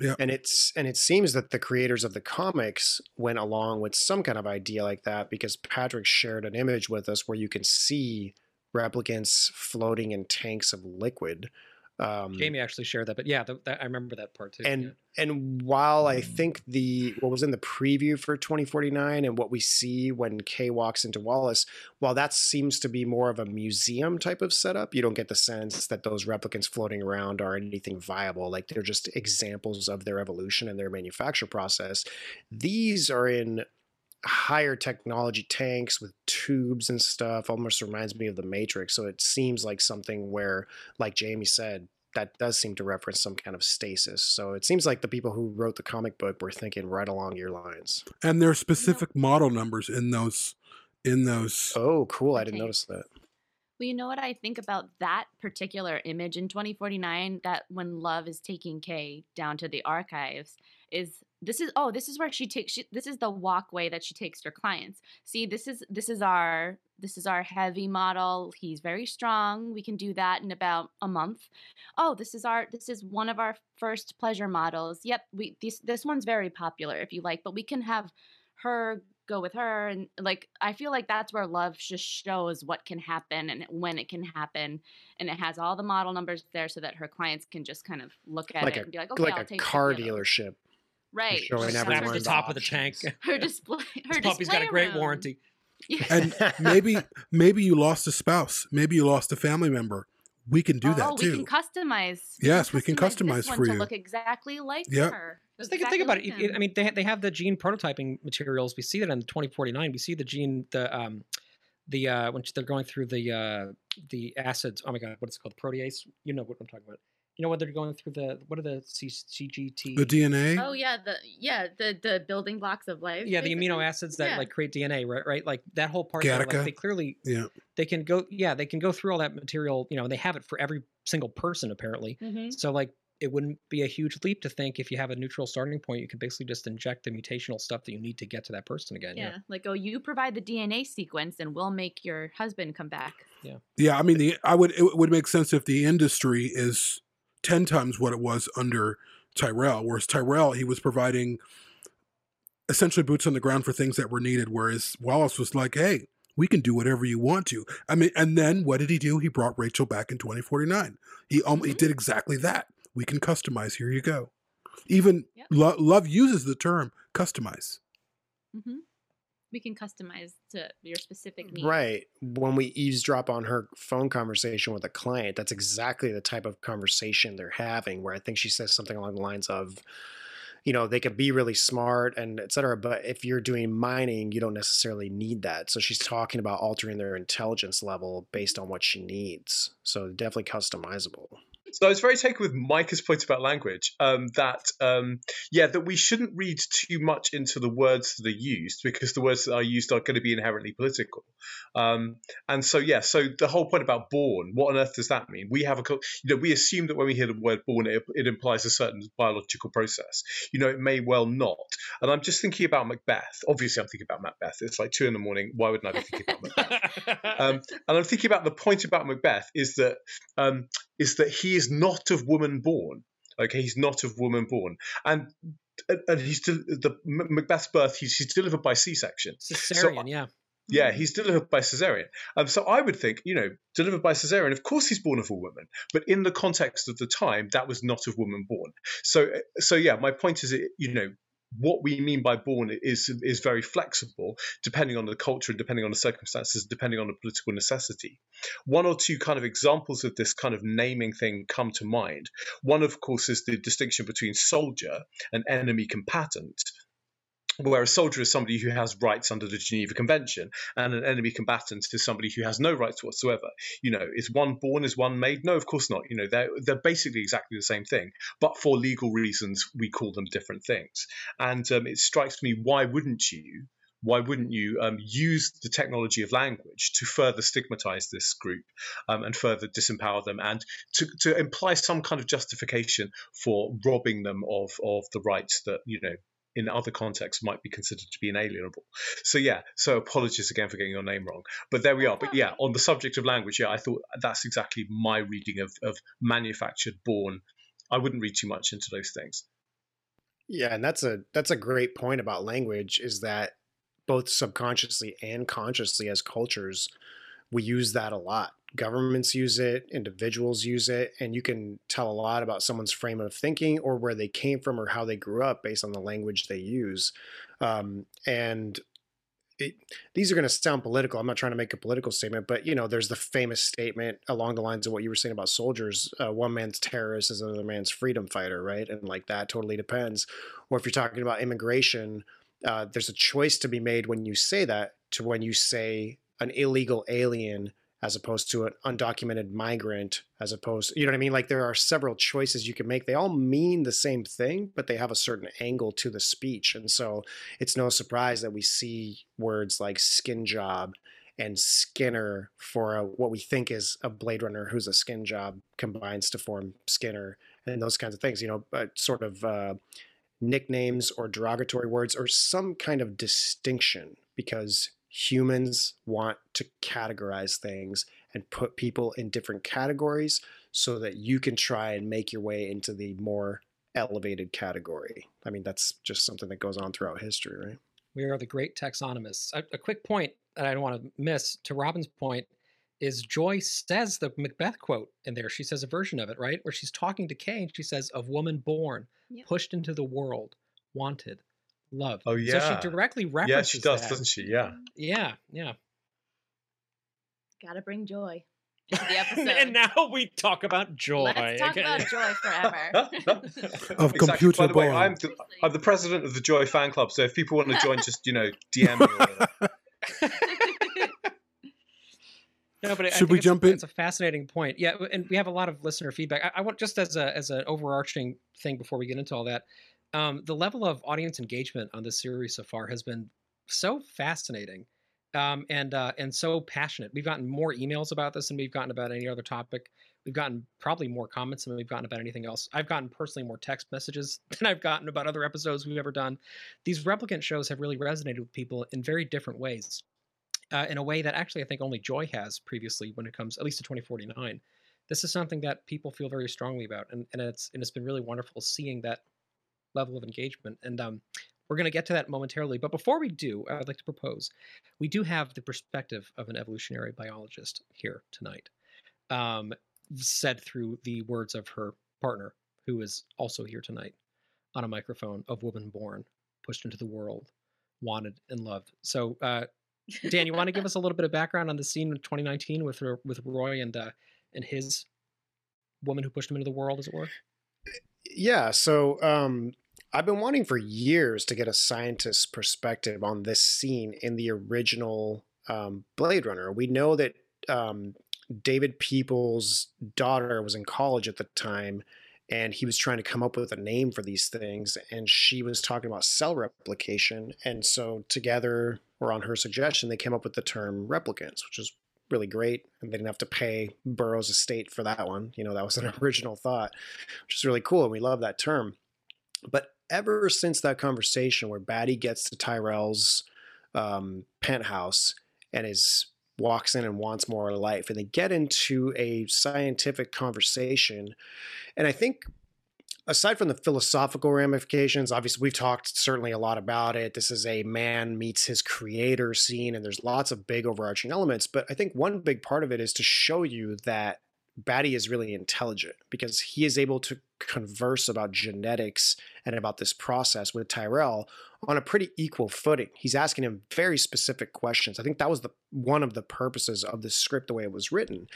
Yeah. And it's and it seems that the creators of the comics went along with some kind of idea like that because Patrick shared an image with us where you can see replicants floating in tanks of liquid. Um, Jamie actually shared that, but yeah, th- that, I remember that part too. and yeah. and while I think the what was in the preview for 2049 and what we see when Kay walks into Wallace, while that seems to be more of a museum type of setup, you don't get the sense that those replicants floating around are anything viable. Like they're just examples of their evolution and their manufacture process. These are in higher technology tanks with tubes and stuff almost reminds me of the matrix so it seems like something where like jamie said that does seem to reference some kind of stasis so it seems like the people who wrote the comic book were thinking right along your lines. And there are specific model numbers in those in those oh cool i didn't Okay. notice that. Well, you know what I think about that particular image in 2049 that when Love is taking Kay down to the archives is this is oh this is where she takes she, this is the walkway that she takes her clients. See, this is this is our this is our heavy model. He's very strong. We can do that in about a month. Oh, this is our this is one of our first pleasure models. Yep, we this this one's very popular if you like, but we can have her go with her and like I feel like that's where love just shows what can happen and when it can happen and it has all the model numbers there so that her clients can just kind of look at like it a and be like okay like I'll a take car dealership Right. showing She Snap has to everyone her the the top of the tank. (laughs) Her (laughs) display. Her This puppy's got a great room. warranty. And maybe maybe you lost a spouse. Maybe you lost a family member. We can do oh, that too. we can customize. Yes, we can this customize one for to you. look exactly like Yep. her. Just think, Exactly think about like it. It- him. I mean, they they have the gene prototyping materials. We see that in the 2049. We see the gene the um the uh when they're going through the uh the acids. Oh my god, what is it called? Protease. You know what I'm talking about. You know what they're going through the what are the C, CGT? The DNA. Oh yeah, the yeah the the building blocks of life. yeah, the amino acids that Yeah. like create DNA, right? Right, like that whole part. There, like they clearly Yeah. they can go. Yeah, they can go through all that material. You know, they have it for every single person apparently. Mhm. So like it wouldn't be a huge leap to think if you have a neutral starting point, you could basically just inject the mutational stuff that you need to get to that person again. Yeah, like oh, you provide the DNA sequence, and we'll make your husband come back. Yeah. Yeah, I mean, the I would it would make sense if the industry is ten times what it was under Tyrell, whereas Tyrell he was providing essentially boots on the ground for things that were needed, whereas Wallace was like, "Hey, we can do whatever you want to." I mean, and then what did he do? He brought Rachael back in 2049. He um, he did exactly that. We can customize. Here you go. Even Lo- Luv uses the term customize. hmm We can customize to your specific needs. Right. When we eavesdrop on her phone conversation with a client, that's exactly the type of conversation they're having, where I think she says something along the lines of, you know, they could be really smart and et cetera, but if you're doing mining, you don't necessarily need that. So she's talking about altering their intelligence level based on what she needs. So definitely customizable. So I was very taken with Micah's point about language. Um, that um, yeah, that we shouldn't read too much into the words that are used because the words that are used are going to be inherently political. Um, and so yeah, so the whole point about born, what on earth does that mean? We have a, you know, we assume that when we hear the word born, it, it implies a certain biological process. You know, it may well not. And I'm just thinking about Macbeth. Obviously, I'm thinking about Macbeth. It's like two in the morning. Why wouldn't I be thinking about Macbeth? (laughs) um, and I'm thinking about the point about Macbeth is that um, is that he is not of woman born. Okay, he's not of woman born, and and, he's del- the Macbeth's birth. He's, he's delivered by C-section. Cesarean, yeah. Yeah, he's delivered by cesarean. Um, so I would think, you know, delivered by cesarean. Of course, he's born of a woman, but in the context of the time, that was not of woman born. So, so yeah, my point is, you know, what we mean by born is is very flexible, depending on the culture, depending on the circumstances, depending on the political necessity. One or two kind of examples of this kind of naming thing come to mind. One, of course, is the distinction between soldier and enemy combatant where a soldier is somebody who has rights under the Geneva Convention, and an enemy combatant is somebody who has no rights whatsoever. You know, is one born, is one made? No, of course not. You know, they're they're basically exactly the same thing, but for legal reasons, we call them different things. And um, it strikes me, why wouldn't you? Why wouldn't you um, use the technology of language to further stigmatize this group um, and further disempower them and to, to imply some kind of justification for robbing them of, of the rights that, you know, in other contexts might be considered to be inalienable. So yeah, so apologies again for getting your name wrong. But there we are. But yeah, on the subject of language, yeah, I thought that's exactly my reading of, of manufactured, born. I wouldn't read too much into those things. Yeah, and that's a that's a great point about language is that both subconsciously and consciously as cultures we use that a lot. Governments use it, individuals use it, and you can tell a lot about someone's frame of thinking or where they came from or how they grew up based on the language they use. Um, and it, these are going to sound political. I'm not trying to make a political statement, but you know, there's the famous statement along the lines of what you were saying about soldiers: uh, one man's terrorist is another man's freedom fighter, right? And like that totally depends. Or if you're talking about immigration, uh, there's a choice to be made when you say that to when you say an illegal alien as opposed to an undocumented migrant as opposed you know what i mean? Like there are several choices you can make. They all mean the same thing but they have a certain angle to the speech. And so it's no surprise that we see words like skin job and skinner for a, what we think is a blade runner who's a skin job combines to form skinner and those kinds of things you know uh, sort of uh, nicknames or derogatory words or some kind of distinction because humans want to categorize things and put people in different categories so that you can try and make your way into the more elevated category. I mean, that's just something that goes on throughout history, right? We are the great taxonomists. A, a quick point that I don't want to miss to Robin's point is Joy says the Macbeth quote in there. She says a version of it, right? Where she's talking to Kay and she says, Of woman born, Yep. pushed into the world, wanted, loved. Oh yeah. So yeah. she directly references Yeah, she does, that. doesn't she? Yeah. Yeah, yeah. Gotta bring joy into the (laughs) episode. and now we talk about joy. Let's talk again. about joy forever. (laughs) Of (laughs) Exactly. computer By the way. I'm the, I'm the president of the Joy fan club, so if people want to join, just you know, DM me. No, but Should we jump a, in? It's a fascinating point. Yeah, and we have a lot of listener feedback. I, I want just as a as an overarching thing before we get into all that, um, the level of audience engagement on this series so far has been so fascinating, um, and uh, and so passionate. We've gotten more emails about this than we've gotten about any other topic. We've gotten probably more comments than we've gotten about anything else. I've gotten personally more text messages (laughs) than I've gotten about other episodes we've ever done. These replicant shows have really resonated with people in very different ways uh, in a way that actually I think only Joy has previously when it comes at least to 2049. This is something that people feel very strongly about, and, and it's and it's been really wonderful seeing that level of engagement. And um, we're going to get to that momentarily, but before we do, I would like to propose we do have the perspective of an evolutionary biologist here tonight, um, said through the words of her partner, who is also here tonight on a microphone of woman born, pushed into the world, wanted and loved. So. Uh, Dan, you want to give us a little bit of background on the scene in 2019 with Ro- with Roy and uh, and his woman who pushed him into the world, as it were? Yeah, so um, I've been wanting for years to get a scientist's perspective on this scene in the original um, Blade Runner. We know that um, David Peoples' daughter was in college at the time, and he was trying to come up with a name for these things, and she was talking about cell replication. And so, together, or on her suggestion, they came up with the term replicants, which is really great. And they didn't have to pay Burroughs Estate for that one. You know, that was an (laughs) original thought, which is really cool. And we love that term. But ever since that conversation where Batty gets to Tyrell's um, penthouse and is walks in and wants more life, and they get into a scientific conversation, and I think aside from the philosophical ramifications, obviously we've talked certainly a lot about it. This is a man meets his creator scene, and there's lots of big overarching elements. But I think one big part of it is to show you that Batty is really intelligent because he is able to converse about genetics and about this process with Tyrell on a pretty equal footing. He's asking him very specific questions. I think that was the one of the purposes of the script the way it was written.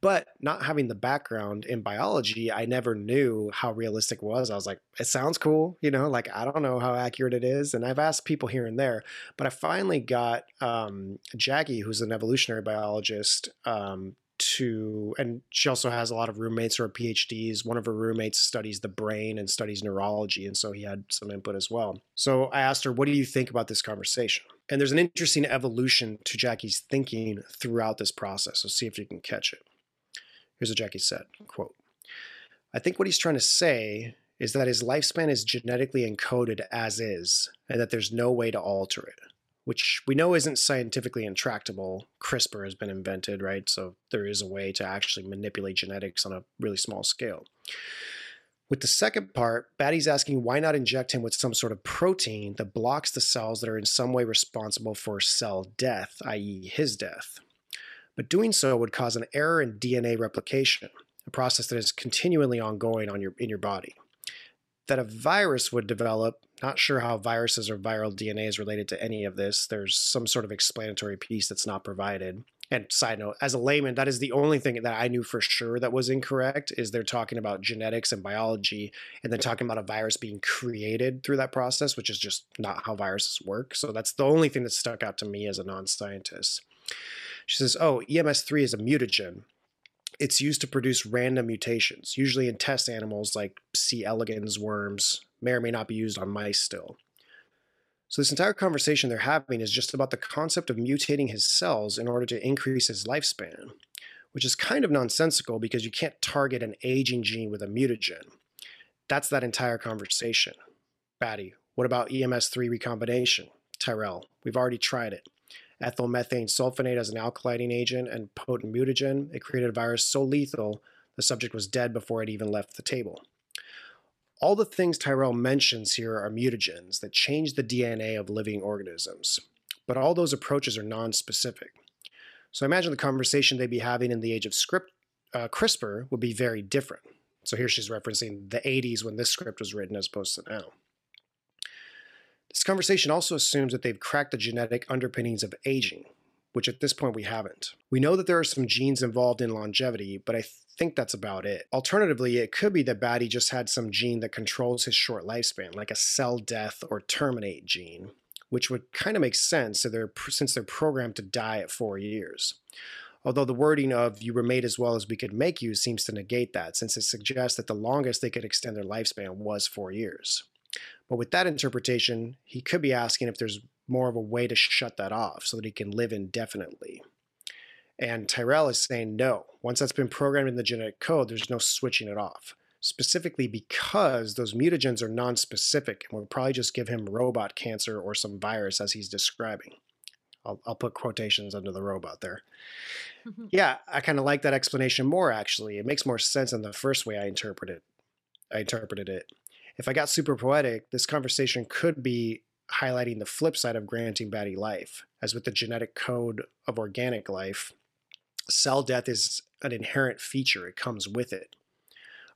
But not having the background in biology, I never knew how realistic it was. I was like, it sounds cool, you know, like I don't know how accurate it is. And I've asked people here and there, but I finally got um, Jackie, who's an evolutionary biologist, um, to and she also has a lot of roommates who are phds one of her roommates studies the brain and studies neurology and so he had some input as well. So i asked her what do you think about this conversation? And there's an interesting evolution to jackie's thinking throughout this process so see if you can catch it. Here's what jackie said quote i think what he's trying to say is that his lifespan is genetically encoded as is and that there's no way to alter it which we know isn't scientifically intractable. CRISPR has been invented, right? So there is a way to actually manipulate genetics on a really small scale. With the second part, Batty's asking why not inject him with some sort of protein that blocks the cells that are in some way responsible for cell death, i.e., his death. But doing so would cause an error in DNA replication, a process that is continually ongoing on your, in your body. That a virus would develop, not sure how viruses or viral DNA is related to any of this. There's some sort of explanatory piece that's not provided. And side note, as a layman, that is the only thing that I knew for sure that was incorrect is they're talking about genetics and biology and then talking about a virus being created through that process, which is just not how viruses work. So that's the only thing that stuck out to me as a non-scientist. She says, "Oh, EMS3 is a mutagen. It's used to produce random mutations, usually in test animals like C. elegans worms, may or may not be used on mice still. So, this entire conversation they're having is just about the concept of mutating his cells in order to increase his lifespan, which is kind of nonsensical because you can't target an aging gene with a mutagen. That's that entire conversation. Batty, what about EMS3 recombination? Tyrell, we've already tried it. Ethyl methane sulfonate as an alkylating agent and potent mutagen, it created a virus so lethal the subject was dead before it even left the table. All the things Tyrell mentions here are mutagens that change the DNA of living organisms, but all those approaches are non-specific. So I imagine the conversation they'd be having in the age of script, uh, CRISPR would be very different. So here she's referencing the 80s when this script was written as opposed to now. This conversation also assumes that they've cracked the genetic underpinnings of aging, which at this point we haven't. We know that there are some genes involved in longevity, but I think that's about it. Alternatively, it could be that Batty just had some gene that controls his short lifespan, like a cell death or terminate gene, which would kind of make sense so they're, since they're programmed to die at four years. Although the wording of you were made as well as we could make you seems to negate that, since it suggests that the longest they could extend their lifespan was four years. But with that interpretation, he could be asking if there's more of a way to shut that off so that he can live indefinitely. And Tyrell is saying no. Once that's been programmed in the genetic code, there's no switching it off. Specifically because those mutagens are non-specific and will probably just give him robot cancer or some virus as he's describing. I'll, I'll put quotations under the robot there. (laughs) yeah, I kind of like that explanation more actually. It makes more sense than the first way I interpreted I interpreted it. If I got super poetic, this conversation could be highlighting the flip side of granting Batty life. As with the genetic code of organic life, cell death is an inherent feature, it comes with it.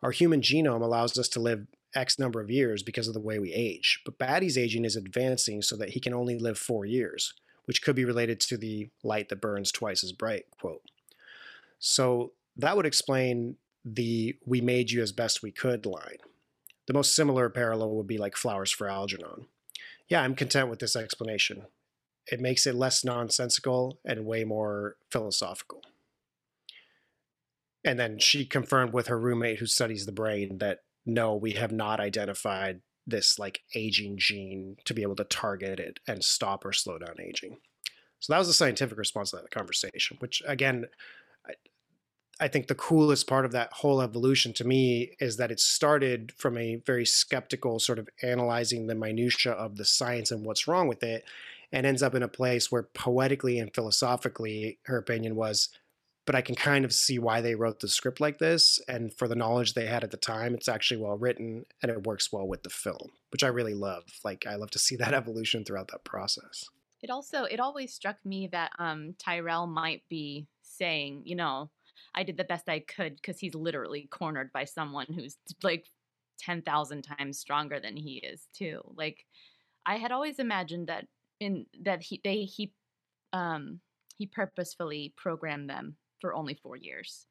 Our human genome allows us to live X number of years because of the way we age, but Batty's aging is advancing so that he can only live four years, which could be related to the light that burns twice as bright quote. So that would explain the we made you as best we could line. The most similar parallel would be like flowers for Algernon. Yeah, I'm content with this explanation. It makes it less nonsensical and way more philosophical. And then she confirmed with her roommate who studies the brain that no, we have not identified this like aging gene to be able to target it and stop or slow down aging. So that was the scientific response to that conversation, which again, I, think the coolest part of that whole evolution to me is that it started from a very skeptical sort of analyzing the minutia of the science and what's wrong with it and ends up in a place where poetically and philosophically her opinion was but I can kind of see why they wrote the script like this. And for the knowledge they had at the time, it's actually well written and it works well with the film, which I really love. Like, I love to see (laughs) that evolution throughout that process. It also it always struck me that um, Tyrell might be saying, you know, I did the best I could because he's literally cornered by someone who's like ten thousand times stronger than he is too. Like, I had always imagined that in that he they he um he purposefully programmed them for only four years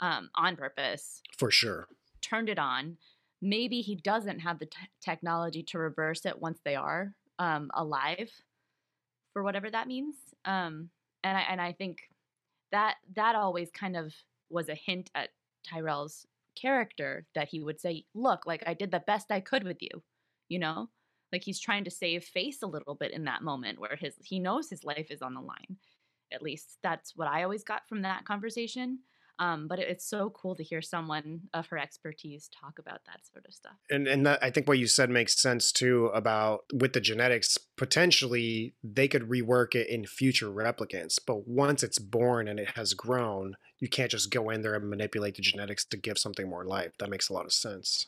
um, on purpose. For sure. Turned it on. Maybe he doesn't have the t- technology to reverse it once they are um, alive, for whatever that means. Um, and I and I think that that always kind of was a hint at Tyrell's character that he would say, "Look, like I did the best I could with you," you know, like he's trying to save face a little bit in that moment where his he knows his life is on the line at least that's what I always got from that conversation. Um, but it's so cool to hear someone of her expertise talk about that sort of stuff. And and that, I think what you said makes sense too about with the genetics. Potentially, they could rework it in future replicants, but once it's born and it has grown, you can't just go in there and manipulate the genetics to give something more life. That makes a lot of sense.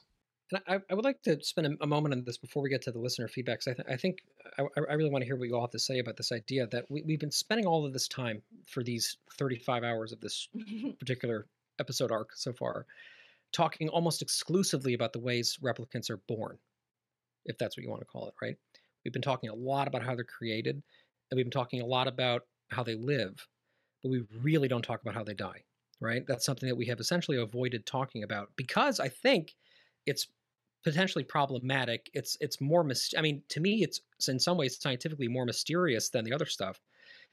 And I, I, would like to spend a, a, moment on this before we get to the listener feedback. Because I, th- I, think I, I, really want to hear what you all have to say about this idea that we, we've been spending all of this time for these 35 hours of this (laughs) particular episode arc so far, talking almost exclusively about the ways replicants are born, if that's what you want to call it, right? We've been talking a lot about how they're created, and we've been talking a lot about how they live, but we really don't talk about how they die, right? That's something that we have essentially avoided talking about because I think it's potentially problematic. It's it's more mis- I mean, to me, it's in some ways scientifically more mysterious than the other stuff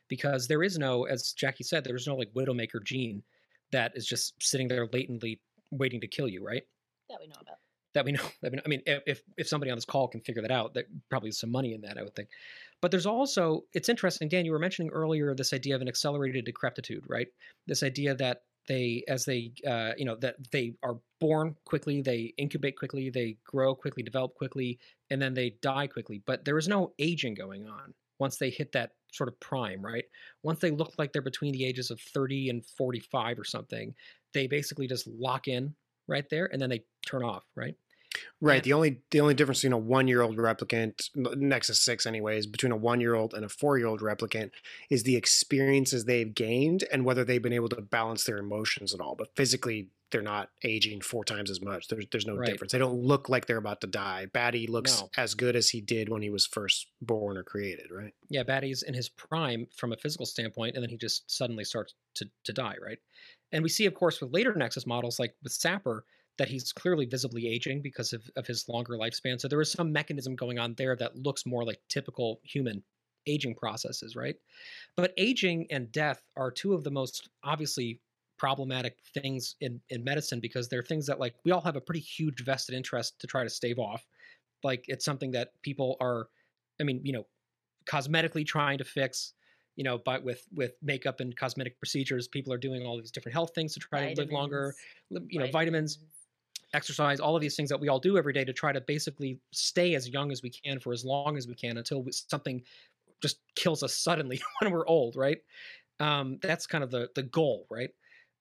because there is no, as Jackie said, there is no like widowmaker gene that is just sitting there latently waiting to kill you, right? That we know about. That we know. (laughs) that we I mean, if if somebody on this call can figure that out, that probably is some money in that, I would think. But there's also, it's interesting, Dan. You were mentioning earlier this idea of an accelerated decrepitude, right? This idea that they as they uh, you know that they are born quickly they incubate quickly they grow quickly develop quickly and then they die quickly. But there is no aging going on once they hit that sort of prime right? Once they look like they're between the ages of 30 and 45 or something they basically just lock in right there and then they turn off right Right. Yeah. The only the only difference between a one year old replicant, Nexus Six, anyways, between a one year old and a four year old replicant, is the experiences they've gained and whether they've been able to balance their emotions at all. But physically, they're not aging four times as much. There's there's no Right. difference. They don't look like they're about to die. Batty looks No. as good as he did when he was first born or created, right? Yeah, Batty's in his prime from a physical standpoint, and then he just suddenly starts to, to die, right? And we see, of course, with later Nexus models, like with Sapper, that he's clearly visibly aging because of, of his longer lifespan. So there is some mechanism going on there that looks more like typical human aging processes, right? But aging and death are two of the most obviously problematic things in, in medicine because they're things that like we all have a pretty huge vested interest to try to stave off. Like it's something that people are, I mean, you know, cosmetically trying to fix you know but with with makeup and cosmetic procedures people are doing all these different health things to try to live longer you know vitamins exercise all of these things that we all do every day to try to basically stay as young as we can for as long as we can until something just kills us suddenly (laughs) when we're old right? Um, that's kind of the the goal right?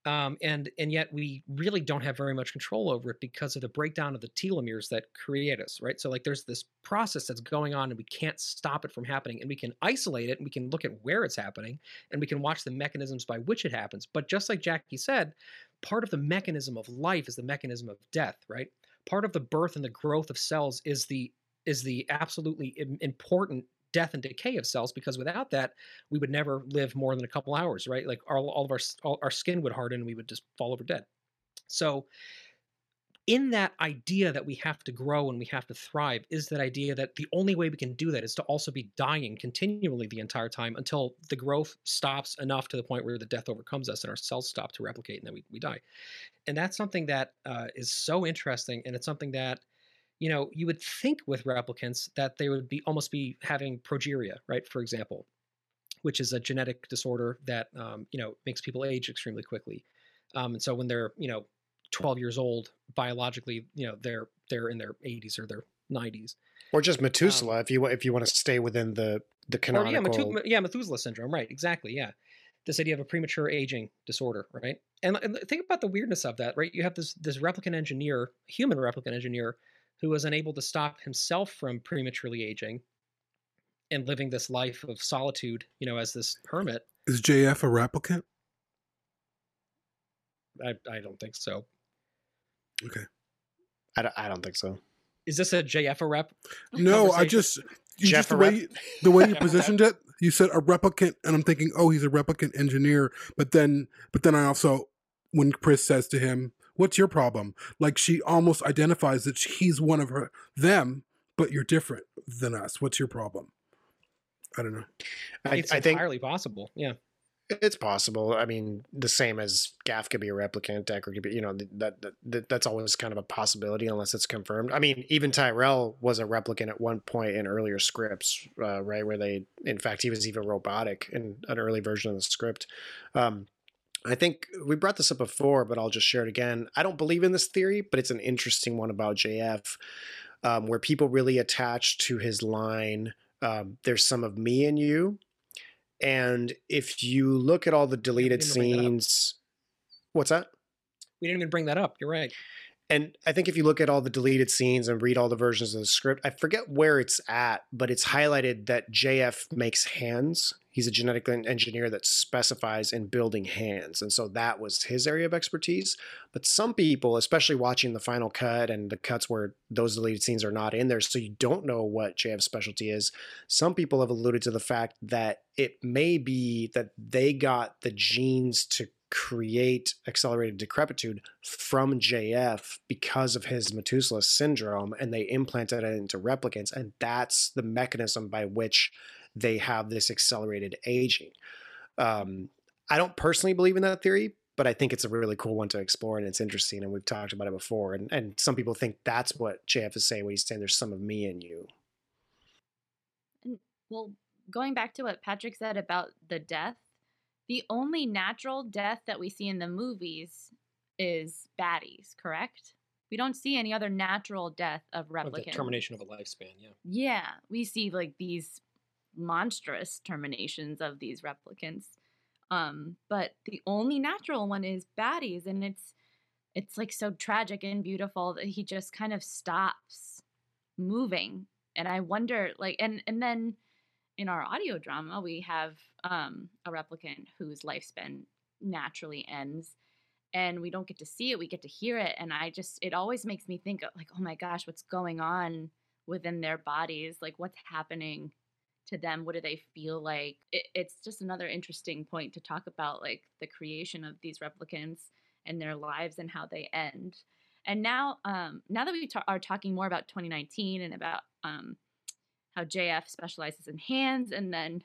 Um, and and yet we really don't have very much control over it because of the breakdown of the telomeres that create us right? So like there's this process that's going on and we can't stop it from happening and we can isolate it and we can look at where it's happening and we can watch the mechanisms by which it happens. But just like jackie said part of the mechanism of life is the mechanism of death right? Part of the birth and the growth of cells is the is the absolutely important death and decay of cells because without that we would never live more than a couple hours right? Like all, all of our all, our skin would harden and we would just fall over dead. So in that idea that we have to grow and we have to thrive is that idea that the only way we can do that is to also be dying continually the entire time until the growth stops enough to the point where the death overcomes us and our cells stop to replicate and then we, we die. And that's something that uh, is so interesting and it's something that you know you would think with replicants that they would be almost be having progeria right for example which is a genetic disorder that um, you know makes people age extremely quickly. Um, and so when they're you know 12 years old biologically you know they're they're in their 80s or their 90s Or just Methuselah, if you if you want to stay within the the Um, or, yeah, canonical. Methu- yeah methuselah syndrome right exactly yeah. This idea of a premature aging disorder right? And, and think about the weirdness of that right? You have this this replicant engineer human replicant engineer who was unable to stop himself from prematurely aging and living this life of solitude you know as this hermit. Is JF a replicant? i, I don't think so Okay. I don't, I don't think so. is this a jf a rep No, I just you Jeff just the way you, the way you Jeff a rep. positioned it. You said a replicant, and I'm thinking, oh, he's a replicant engineer. But then, but then I also, when Pris says to him, "What's your problem?" Like she almost identifies that she- he's one of her them, but you're different than us. What's your problem? I don't know. I, it's I think entirely possible yeah it's possible. I mean, the same as Gaff could be a replicant, Deckard could be. You know, that, that, that that's always kind of a possibility unless it's confirmed. I mean, even Tyrell was a replicant at one point in earlier scripts, uh, right? Where they, in fact, he was even robotic in an early version of the script. Um, I think we brought this up before, but I'll just share it again. I don't believe in this theory, but it's an interesting one about JF, um, where people really attach to his line. Um, There's some of me in you, and if you look at all the deleted didn't bring that up. scenes, what's that? we didn't even bring that up you're right And I think if you look at all the deleted scenes and read all the versions of the script, I forget where it's at, but it's highlighted that JF makes hands. He's a genetic engineer that specifies in building hands. And so that was his area of expertise. But some people, especially watching the final cut and the cuts where those deleted scenes are not in there, so you don't know what JF's specialty is, some people have alluded to the fact that it may be that they got the genes to create accelerated decrepitude from JF because of his Methuselah syndrome, and they implanted it into replicants, and that's the mechanism by which they have this accelerated aging. Um, I don't personally believe in that theory, but I think it's a really cool one to explore, and it's interesting, and we've talked about it before. And and some people think that's what JF is saying when he's saying there's some of me in you. Well, going back to what Patrick said about the death, the only natural death that we see in the movies is Batty's, correct? We don't see any other natural death of replicants. termination of a lifespan yeah Yeah, we see like these monstrous terminations of these replicants. Um, but the only natural one is Batty's, and it's it's like so tragic and beautiful that he just kind of stops moving. And I wonder, like, and and then in our audio drama, we have um, a replicant whose lifespan naturally ends, and we don't get to see it we get to hear it and i just it always makes me think like oh my gosh what's going on within their bodies? Like what's happening to them? What do they feel like? It, it's just another interesting point to talk about like the creation of these replicants and their lives and how they end. And now um now that we ta- are talking more about 2019 and about um how jf specializes in hands and then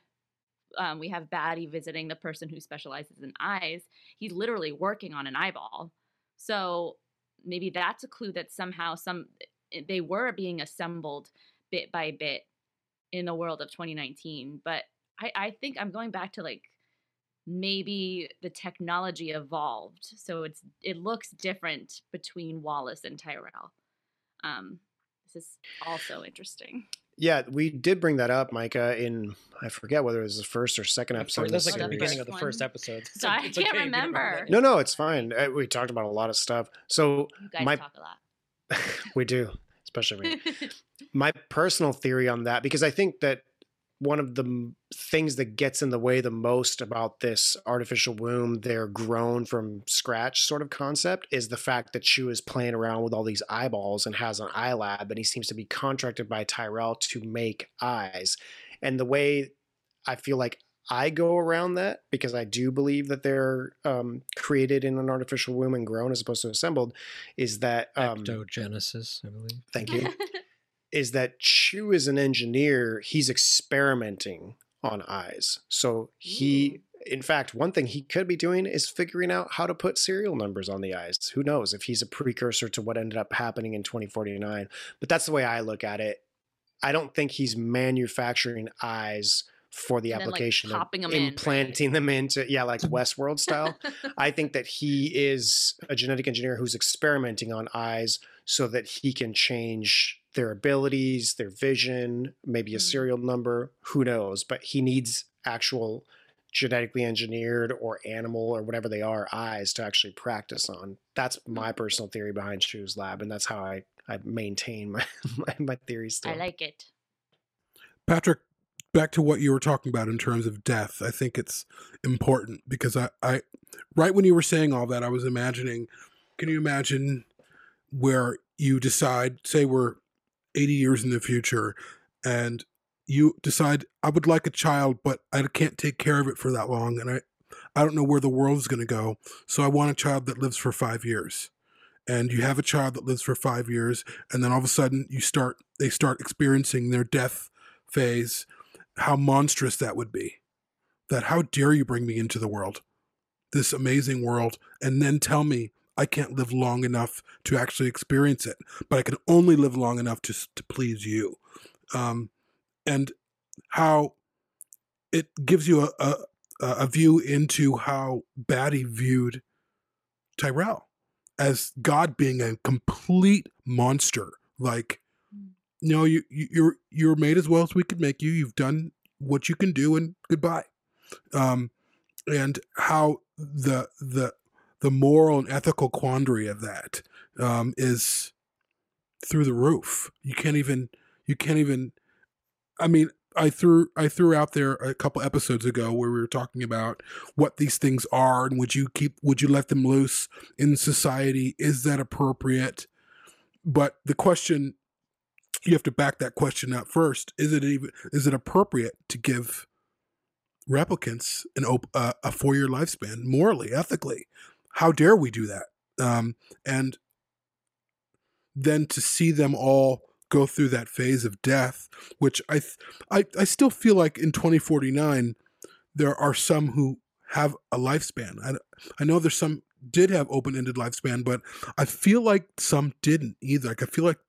um, we have Batty visiting the person who specializes in eyes. He's literally working on an eyeball. So maybe that's a clue that somehow some eh, they were being assembled bit by bit in the world of 2019. But I, I think I'm going back to like maybe the technology evolved, so it's it looks different between Wallace and Tyrell. Um, this is also interesting. Yeah, we did bring that up, Micah, in I forget whether it was the first or second episode. of That's like the beginning of the first episode. (laughs) So (laughs) I can't okay if you don't remember. No, no, it's fine. Uh, We talked about a lot of stuff. So You guys my talk a lot. (laughs) we do, especially me. my personal theory on that because I think that one of the things that gets in the way the most about this artificial womb, they're grown from scratch sort of concept, is the fact that Chew is playing around with all these eyeballs and has an eye lab, and he seems to be contracted by Tyrell to make eyes. And the way I feel like I go around that because I do believe that they're um, created in an artificial womb and grown as opposed to assembled, is that um, Ectogenesis, I believe. Thank you. (laughs) is that Chew is an engineer. He's experimenting on eyes. So he, hmm. in fact, one thing he could be doing is figuring out how to put serial numbers on the eyes. Who knows if he's a precursor to what ended up happening in 2049. But that's the way I look at it. I don't think he's manufacturing eyes for the And then, like, application of 'em in, right? implanting them into yeah like (laughs) westworld style I think that he is a genetic engineer who's experimenting on eyes so that he can change their abilities, their vision, maybe a Mm. serial number, who knows, but he needs actual genetically engineered or animal or whatever they are eyes to actually practice on. That's my personal theory behind Chew's lab and that's how I I maintain my (laughs) my, my theory still. I like it. Patrick, back to what you were talking about in terms of death, I think it's important because I, I right when you were saying all that, I was imagining, can you imagine where you decide, say we're 80 years in the future, and you decide, I would like a child, but I can't take care of it for that long, and I, I don't know where the world is going to go, so I want a child that lives for five years. And you have a child that lives for five years, and then all of a sudden you start, they start experiencing their death phase, how monstrous that would be. That how dare you bring me into the world, this amazing world, and then tell me I can't live long enough to actually experience it, but I can only live long enough to to please you, um, and how it gives you a, a a view into how Batty viewed Tyrell as God being a complete monster, like no, you, you you're you're made as well as we could make you. You've done what you can do, and goodbye. Um, and how the the the moral and ethical quandary of that um, is through the roof. You can't even you can't even. I mean, I threw I threw out there a couple episodes ago where we were talking about what these things are and would you keep would you let them loose in society? Is that appropriate? But the question you have to back that question up first. Is it even is it appropriate to give replicants an op- uh, a four year lifespan morally, ethically? How dare we do that? Um, and then to see them all go through that phase of death, which I th- I I still feel like in 2049 there are some who have a lifespan. I I know there's some did have open ended lifespan, but I feel like some didn't either. Like I feel like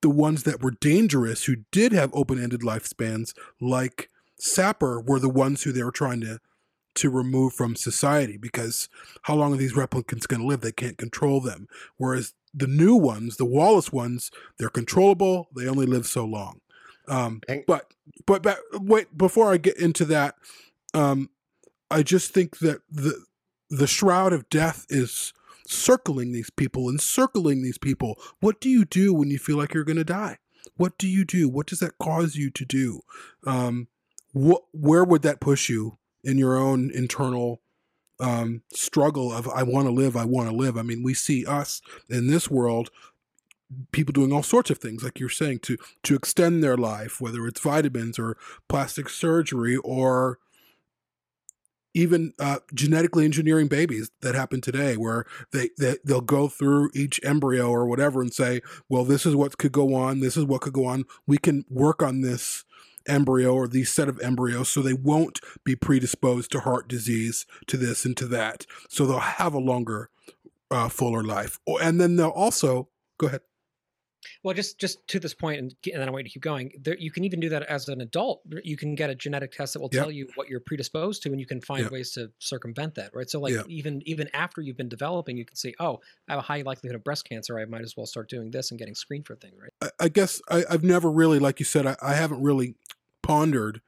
the ones that were dangerous who did have open-ended lifespans like sapper were the ones who they were trying to to remove from society because how long are these replicants going to live they can't control them whereas the new ones the wallace ones they're controllable they only live so long um but but but wait before i get into that um i just think that the the shroud of death is circling these people, encircling these people. What do you do when you feel like you're going to die? What do you do? What does that cause you to do? Um, what, where would that push you in your own internal um, struggle of I want to live, I want to live. I mean, we see us in this world people doing all sorts of things like you're saying to to extend their life whether it's vitamins or plastic surgery or even uh, genetically engineering babies that happen today where they, they they'll go through each embryo or whatever and say well this is what could go on this is what could go on we can work on this embryo or these set of embryos so they won't be predisposed to heart disease to this and to that so they'll have a longer uh, fuller life and then they'll also go ahead well, just just to this point, and, and then I want you to keep going. There, you can even do that as an adult. You can get a genetic test that will Yep. tell you what you're predisposed to, and you can find Yep. ways to circumvent that, right? So, like Yep. even even after you've been developing, you can say, "Oh, I have a high likelihood of breast cancer. I might as well start doing this and getting screened for things." Right? I, I guess I, I've never really, like you said, I, I haven't really pondered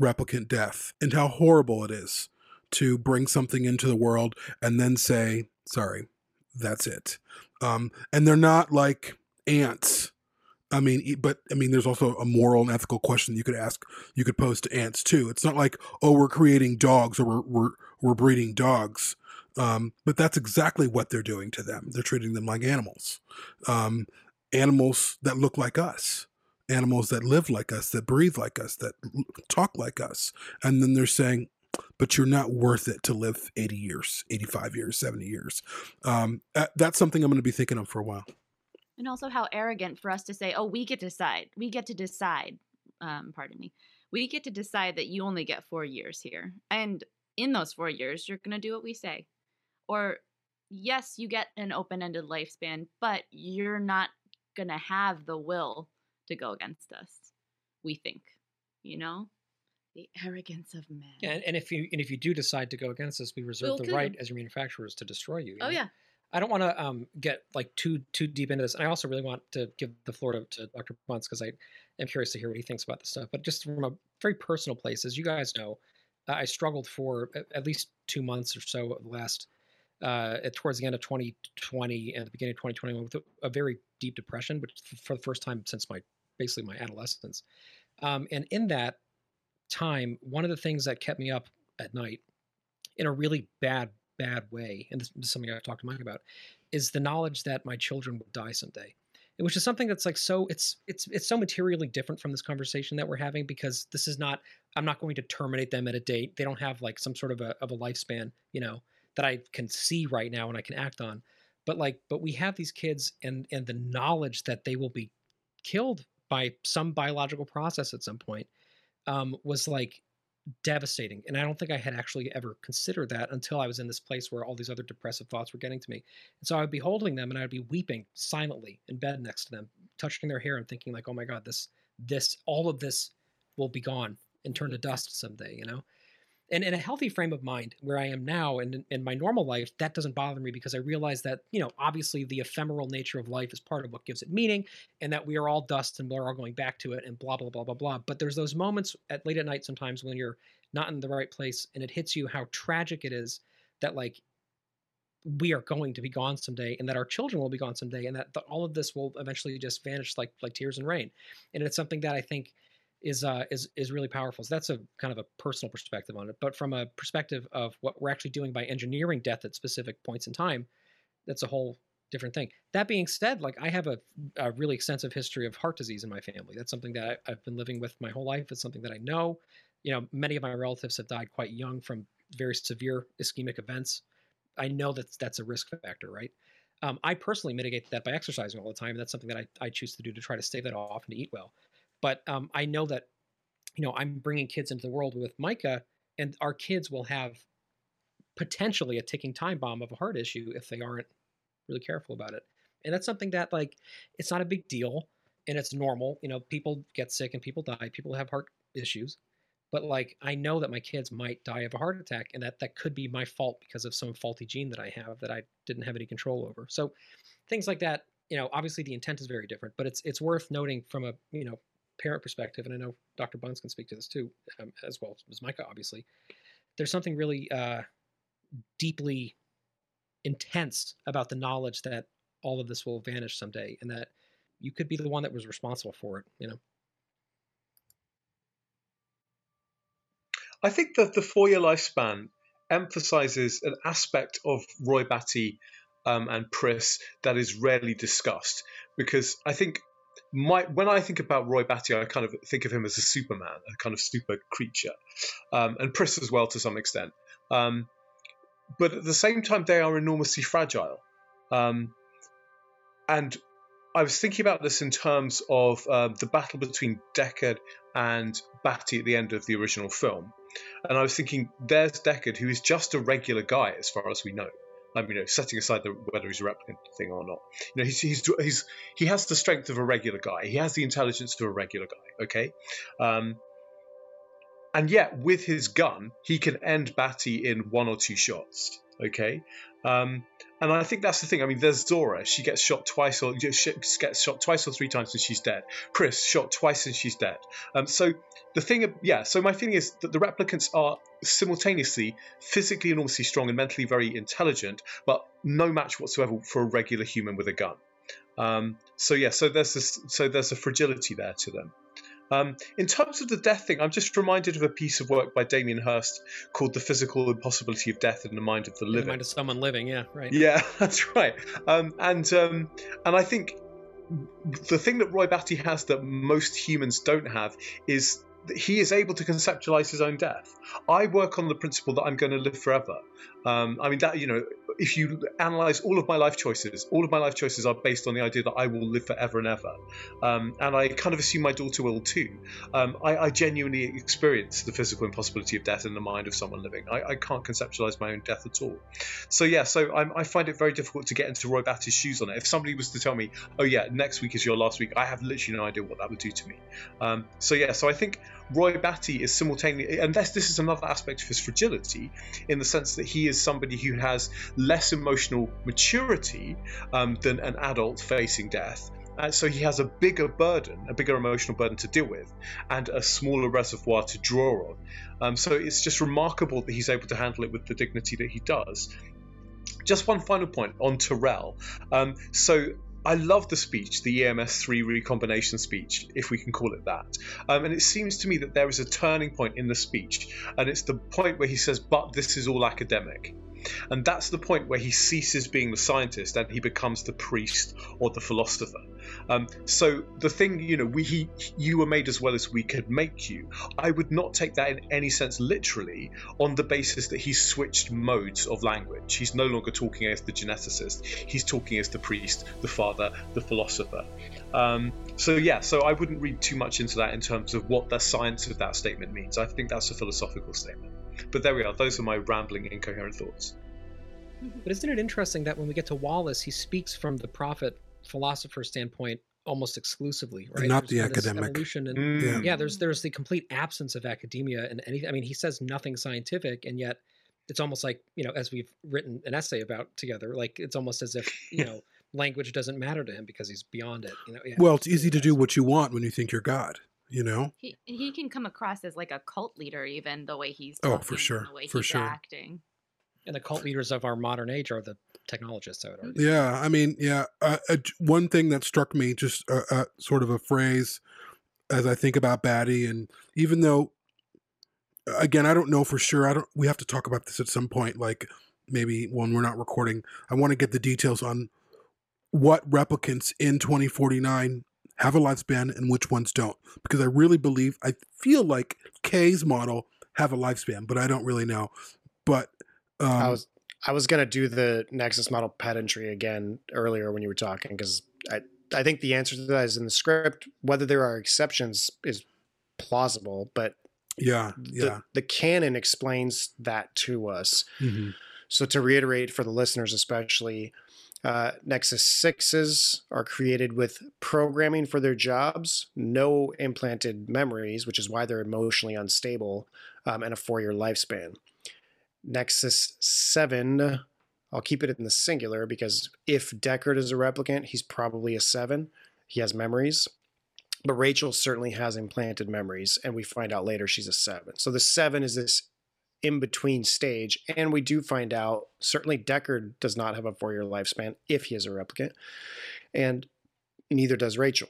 replicant death and how horrible it is to bring something into the world and then say, sorry, that's it. Um, and they're not like ants. I mean, but I mean, there's also a moral and ethical question you could ask, you could pose to ants too. It's not like, oh, we're creating dogs or we're, we're, we're breeding dogs. Um, but that's exactly what they're doing to them. They're treating them like animals, um, animals that look like us, animals that live like us, that breathe like us, that talk like us. And then they're saying, but you're not worth it to live 80 years, 85 years, 70 years. Um, that's something I'm going to be thinking of for a while. And also how arrogant for us to say, "Oh, we get to decide. We get to decide." Um, pardon me. We get to decide that you only get four years here, and in those four years, you're gonna do what we say. Or, yes, you get an open-ended lifespan, but you're not gonna have the will to go against us. We think, you know, the arrogance of man. Yeah, and, and if you and if you do decide to go against us, we reserve We'll the right as your manufacturers to destroy you. you Oh know? yeah. I don't want to um, get like too too deep into this, and I also really want to give the floor to, to Dr. Bunce because I am curious to hear what he thinks about this stuff. But just from a very personal place, as you guys know, I struggled for at, least two months or so of the last uh, at, towards the end of 2020 and the beginning of 2021 with a, a very deep depression, which for the first time since my basically my adolescence. Um, and in that time, one of the things that kept me up at night in a really bad, bad way, and this is something I've talked to Mike about, is the knowledge that my children would die someday. Which is something that's like so it's it's it's so materially different from this conversation that we're having because this is not I'm not going to terminate them at a date. They don't have like some sort of a of a lifespan, you know, that I can see right now and I can act on. But like but we have these kids and and the knowledge that they will be killed by some biological process at some point um, was like devastating. And I don't think I had actually ever considered that until I was in this place where all these other depressive thoughts were getting to me. And so I would be holding them and I would be weeping silently in bed next to them, touching their hair and thinking like, oh my God, this, this, all of this will be gone and turn to dust someday, you know? And in a healthy frame of mind where I am now and in, my normal life, that doesn't bother me because I realize that, you know, obviously the ephemeral nature of life is part of what gives it meaning and that we are all dust and we're all going back to it and blah, blah, blah, blah, blah. But there's those moments at late at night sometimes when you're not in the right place and it hits you how tragic it is that like we are going to be gone someday and that our children will be gone someday and that, that all of this will eventually just vanish like like tears and rain and it's something that i think is uh is is really powerful so that's a kind of a personal perspective on it but from a perspective of what we're actually doing by engineering death at specific points in time that's a whole different thing that being said like i have a, a really extensive history of heart disease in my family that's something that I, i've been living with my whole life it's something that i know you know many of my relatives have died quite young from very severe ischemic events I know that that's a risk factor, right? Um, I personally mitigate that by exercising all the time. That's something that I, I choose to do to try to stay that off and to eat well. But um, I know that, you know, I'm bringing kids into the world with Micah, and our kids will have potentially a ticking time bomb of a heart issue if they aren't really careful about it. And that's something that, like, it's not a big deal and it's normal. You know, people get sick and people die, people have heart issues but like i know that my kids might die of a heart attack and that that could be my fault because of some faulty gene that i have that i didn't have any control over so things like that you know obviously the intent is very different but it's it's worth noting from a you know parent perspective and i know dr Bunce can speak to this too um, as well as micah obviously there's something really uh, deeply intense about the knowledge that all of this will vanish someday and that you could be the one that was responsible for it you know? I think that the four year lifespan emphasizes an aspect of Roy Batty um, and Pris that is rarely discussed because I think my when I think about Roy Batty, I kind of think of him as a Superman, a kind of super creature, um, and Pris as well to some extent. Um, but at the same time, they are enormously fragile. Um, and I was thinking about this in terms of uh, the battle between Deckard and Batty at the end of the original film. And I was thinking, there's Deckard, who is just a regular guy as far as we know. I mean, you know, setting aside the, whether he's a replicant thing or not, you know, he's, he's, he's he has the strength of a regular guy. He has the intelligence of a regular guy. Okay, um, and yet with his gun, he can end Batty in one or two shots. Okay, um, and I think that's the thing. I mean, there's Zhora. She gets shot twice, or she gets shot twice or three times, and she's dead. Pris shot twice, and she's dead. Um, so the thing, yeah. So my feeling is that the replicants are simultaneously physically enormously strong and mentally very intelligent, but no match whatsoever for a regular human with a gun. Um, so yeah. So there's this. So there's a fragility there to them. Um, in terms of the death thing, I'm just reminded of a piece of work by Damien Hirst called "The Physical Impossibility of Death in the Mind of the Living." In the mind of someone living, yeah, right. Yeah, (laughs) that's right. Um, and um, and I think the thing that Roy Batty has that most humans don't have is that he is able to conceptualize his own death. I work on the principle that I'm going to live forever. Um, I mean, that you know, if you analyze all of my life choices, all of my life choices are based on the idea that I will live forever and ever. Um, and I kind of assume my daughter will too. Um, I, I, genuinely experience the physical impossibility of death in the mind of someone living. I, I can't conceptualize my own death at all. So, yeah, so I'm, i find it very difficult to get into Roy Batty's shoes on it. If somebody was to tell me, oh, yeah, next week is your last week, I have literally no idea what that would do to me. Um, so, yeah, so I think Roy Batty is simultaneously, and this, this is another aspect of his fragility in the sense that he is somebody who has less emotional maturity um, than an adult facing death. And so he has a bigger burden, a bigger emotional burden to deal with, and a smaller reservoir to draw on. Um, so it's just remarkable that he's able to handle it with the dignity that he does. Just one final point on Tyrell. Um, so I love the speech, the EMS3 recombination speech, if we can call it that. Um, and it seems to me that there is a turning point in the speech, and it's the point where he says, But this is all academic. And that's the point where he ceases being the scientist and he becomes the priest or the philosopher. Um, so the thing, you know, we he, you were made as well as we could make you. I would not take that in any sense literally on the basis that he's switched modes of language. He's no longer talking as the geneticist. He's talking as the priest, the father, the philosopher. Um, so yeah, so I wouldn't read too much into that in terms of what the science of that statement means. I think that's a philosophical statement. But there we are. Those are my rambling, incoherent thoughts. But isn't it interesting that when we get to Wallace, he speaks from the prophet philosopher standpoint almost exclusively, right? Not there's the academic. Evolution and, Mm. yeah. yeah, there's there's the complete absence of academia and anything. I mean, he says nothing scientific, and yet it's almost like you know, as we've written an essay about together, like it's almost as if you know, (laughs) language doesn't matter to him because he's beyond it. You know, yeah. Well, it's easy to do what you want when you think you're God. You know. He he can come across as like a cult leader, even the way he's Oh, for sure, the way for he's sure. acting. And the cult leaders of our modern age are the technologists. I would argue. Yeah, I mean, yeah. Uh, uh, one thing that struck me, just uh, uh, sort of a phrase, as I think about Batty, and even though, again, I don't know for sure. I don't. We have to talk about this at some point, like maybe when we're not recording. I want to get the details on what replicants in 2049 have a lifespan and which ones don't, because I really believe I feel like K's model have a lifespan, but I don't really know. But um, I was I was gonna do the Nexus model pedantry again earlier when you were talking because I I think the answer to that is in the script. Whether there are exceptions is plausible, but yeah, the, yeah. the canon explains that to us. Mhm. So to reiterate for the listeners, especially, uh, Nexus sixes are created with programming for their jobs, no implanted memories, which is why they're emotionally unstable, um, and a four-year lifespan. Nexus seven, I'll keep it in the singular because if Deckard is a replicant, he's probably a seven. He has memories. But Rachael certainly has implanted memories, and we find out later she's a seven. So the seven is this in between stage, and we do find out certainly Deckard does not have a four year lifespan if he is a replicant, and neither does Rachael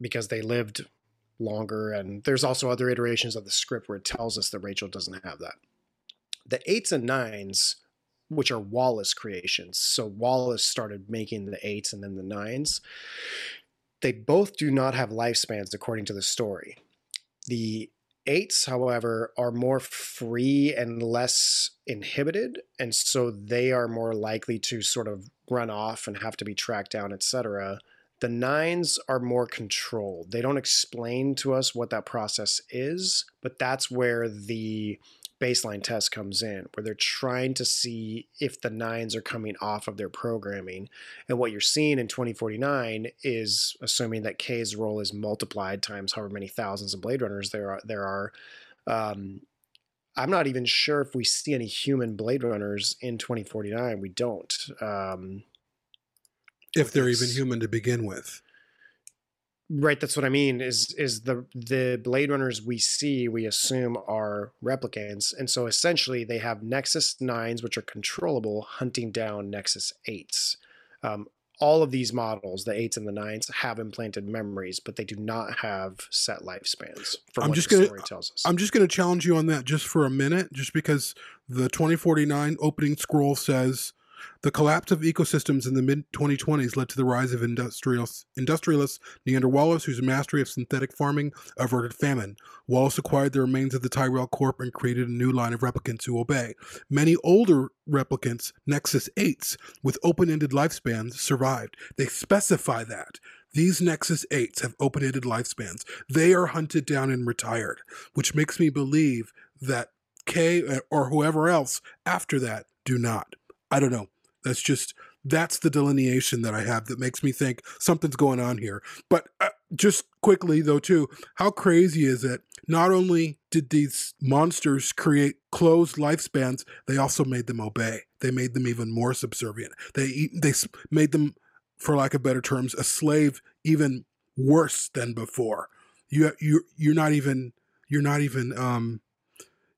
because they lived longer. And there's also other iterations of the script where it tells us that Rachael doesn't have that. The eights and nines, which are Wallace creations, so Wallace started making the eights and then the nines. They both do not have lifespans according to the story. The eights, however, are more free and less inhibited, and so they are more likely to sort of run off and have to be tracked down, etc. The nines are more controlled. They don't explain to us what that process is, but that's where the baseline test comes in, where they're trying to see if the nines are coming off of their programming. And what you're seeing in 2049 is assuming that K's role is multiplied times however many thousands of Blade Runners there are. There are. Um, I'm not even sure if we see any human Blade Runners in 2049. We don't. Um, if they're even human to begin with. Right, that's what I mean. Is is the the Blade Runners we see we assume are replicants, and so essentially they have Nexus nines, which are controllable, hunting down Nexus eights. Um, all of these models, the eights and the nines, have implanted memories, but they do not have set lifespans. From I'm just the gonna story tells us. I'm just gonna challenge you on that just for a minute, just because the 2049 opening scroll says the collapse of ecosystems in the mid 2020s led to the rise of industrialists, industrialist Niander Wallace, whose mastery of synthetic farming averted famine. Wallace acquired the remains of the Tyrell Corp and created a new line of replicants who obey. Many older replicants, Nexus 8s, with open ended lifespans, survived. They specify that. These Nexus 8s have open ended lifespans. They are hunted down and retired, which makes me believe that K or whoever else after that do not. I don't know. That's just that's the delineation that I have that makes me think something's going on here. But uh, just quickly though too, how crazy is it? Not only did these monsters create closed lifespans, they also made them obey. They made them even more subservient. They they made them for lack of better terms a slave even worse than before. You you you're not even you're not even um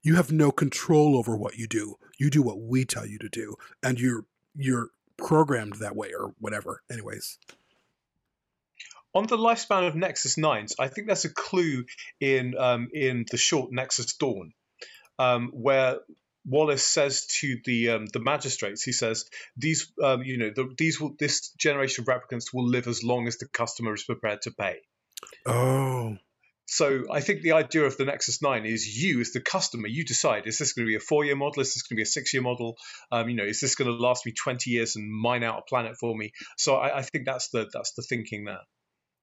you have no control over what you do. You do what we tell you to do, and you're you're programmed that way or whatever. Anyways, On the lifespan of Nexus Nines, I think that's a clue in um, in the short Nexus Dawn, um, where Wallace says to the um, the magistrates, he says these um, you know the, these will this generation of replicants will live as long as the customer is prepared to pay. oh, So I think the idea of the Nexus Nine is you as the customer, you decide is this going to be a four year model, is this going to be a six year model, um, you know, is this going to last me twenty years and mine out a planet for me? So I, I think that's the that's the thinking there.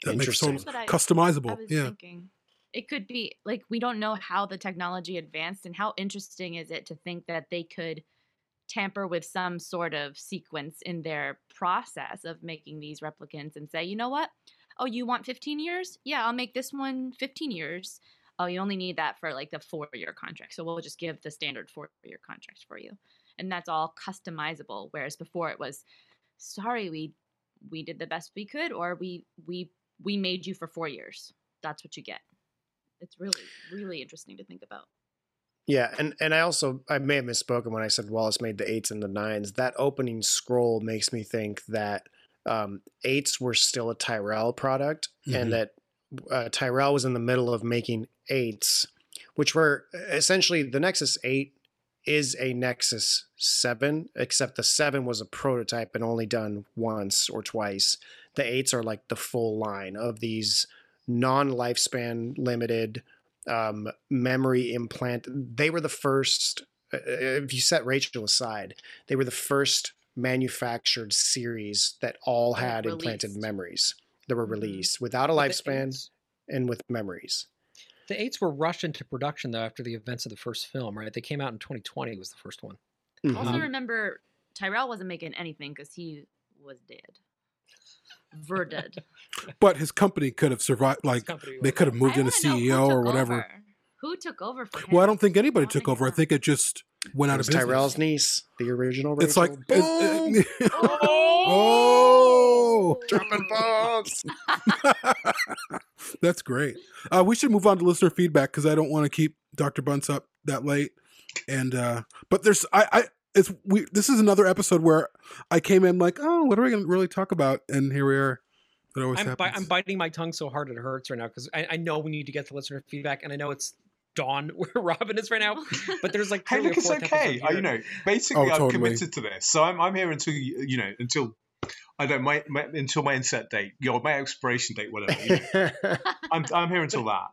that makes total That's what I- customizable. I was yeah, thinking. It could be like we don't know how the technology advanced and how interesting is it to think that they could tamper with some sort of sequence in their process of making these replicants and say, you know what? Oh, you want 15 years? Yeah, I'll make this one 15 years. Oh, you only need that for like the four year contract. So we'll just give the standard four year contract for you. And that's all customizable. Whereas before it was, sorry, we we did the best we could, or we we we made you for four years. That's what you get. It's really, really interesting to think about. Yeah, and and I also I may have misspoken when I said Wallace made the eights and the nines. That opening scroll makes me think that um, eights were still a Tyrell product, Mhm. and that uh, Tyrell was in the middle of making eights, which were essentially the Nexus eight is a Nexus seven, except the seven was a prototype and only done once or twice. The eights are like the full line of these non-lifespan limited um, memory implant. They were the first. If you set Rachael aside, they were the first manufactured series that all That had implanted memories that were Mhm. released without a lifespan and with memories. The eights were rushed into production though after the events of the first film, right? They came out in 2020 was the first one. Also, Mhm. remember Tyrell wasn't making anything because he was dead. Ver dead. (laughs) but his company could have survived. Like they could have moved I in a wanna know who CEO or whatever. over. Who took over for him? Well, I don't think anybody took think over. I think it just went out of business. Tyrell's niece, the original. Rachael. It's like Boom! it's- it- (laughs) oh, dropping bombs. (laughs) (laughs) that's great. Uh, we should move on to listener feedback because I don't want to keep Dr. Bunce up that late. And uh, but there's I I it's we this is another episode where I came in like oh what are we gonna really talk about and here we are. That always I'm, bi- happens. I'm biting my tongue so hard it hurts right now because I, I know we need to get the listener feedback, and I know it's dawn (laughs) where Robin is right now. Oh. But there's like Hey, (laughs) three or look, it's okay. I, oh, you know, basically, Oh, I'm committed to this, so I'm I'm here until you you know until I don't my, my until my incept date, you know, my expiration date, whatever. You know. (laughs) I'm I'm here until that.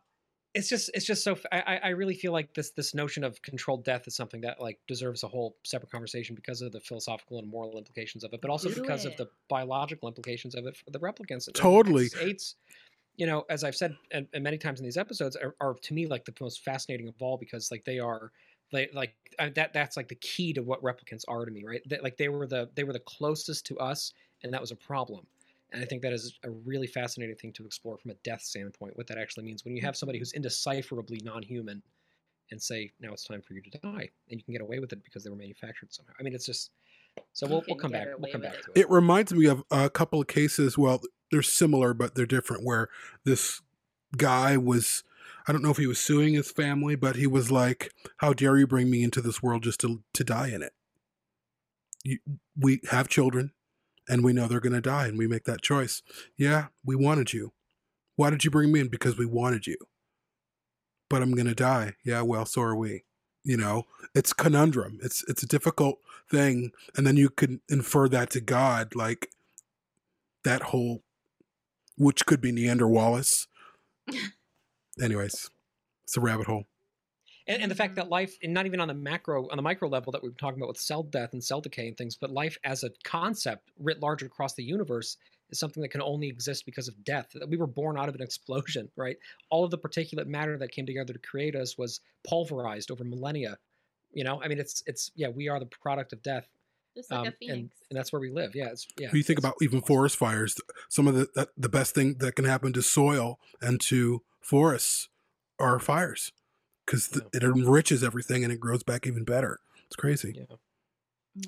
it's just it's just so I I really feel like this this notion of controlled death is something that like deserves a whole separate conversation because of the philosophical and moral implications of it but also Do because of the biological implications of it for the replicants Totally. it's, it's you know as i've said and, and many times in these episodes are, are to me like the most fascinating of all because like they are like like uh, that that's like the key to what replicants are to me right that, like they were the they were the closest to us and that was a problem and I think that is a really fascinating thing to explore from a death standpoint, what that actually means. When you have somebody who's indecipherably non human and say, now it's time for you to die, and you can get away with it because they were manufactured somehow. I mean, it's just. So we'll, we'll come back. We'll come back it. to it. It reminds me of a couple of cases. Well, they're similar, but they're different. Where this guy was, I don't know if he was suing his family, but he was like, "How dare you bring me into this world just to to die in it? You, we have children, and we know they're going to die, and we make that choice. Yeah, we wanted you. Why did you bring me in? Because we wanted you. But I'm going to die. Yeah, well, so are we. You know, it's conundrum. It's it's a difficult thing, and then you can infer that to God, like that whole, which could be Niander Wallace. (laughs) Anyways, it's a rabbit hole. and, and the fact that life, and not even on the macro, on the micro level that we were talking about with cell death and cell decay and things, but life as a concept writ large across the universe is something that can only exist because of death. That We were born out of an (laughs) explosion, right? All of the particulate matter that came together to create us was pulverized over millennia. You know, I mean, it's it's yeah, we are the product of death, Just like a um, phoenix. and and that's where we live. Yeah, it's yeah. When you think about even forest fires, some of the that, the best thing that can happen to soil and to forests are fires because it enriches everything and it grows back even better. It's crazy. Yeah.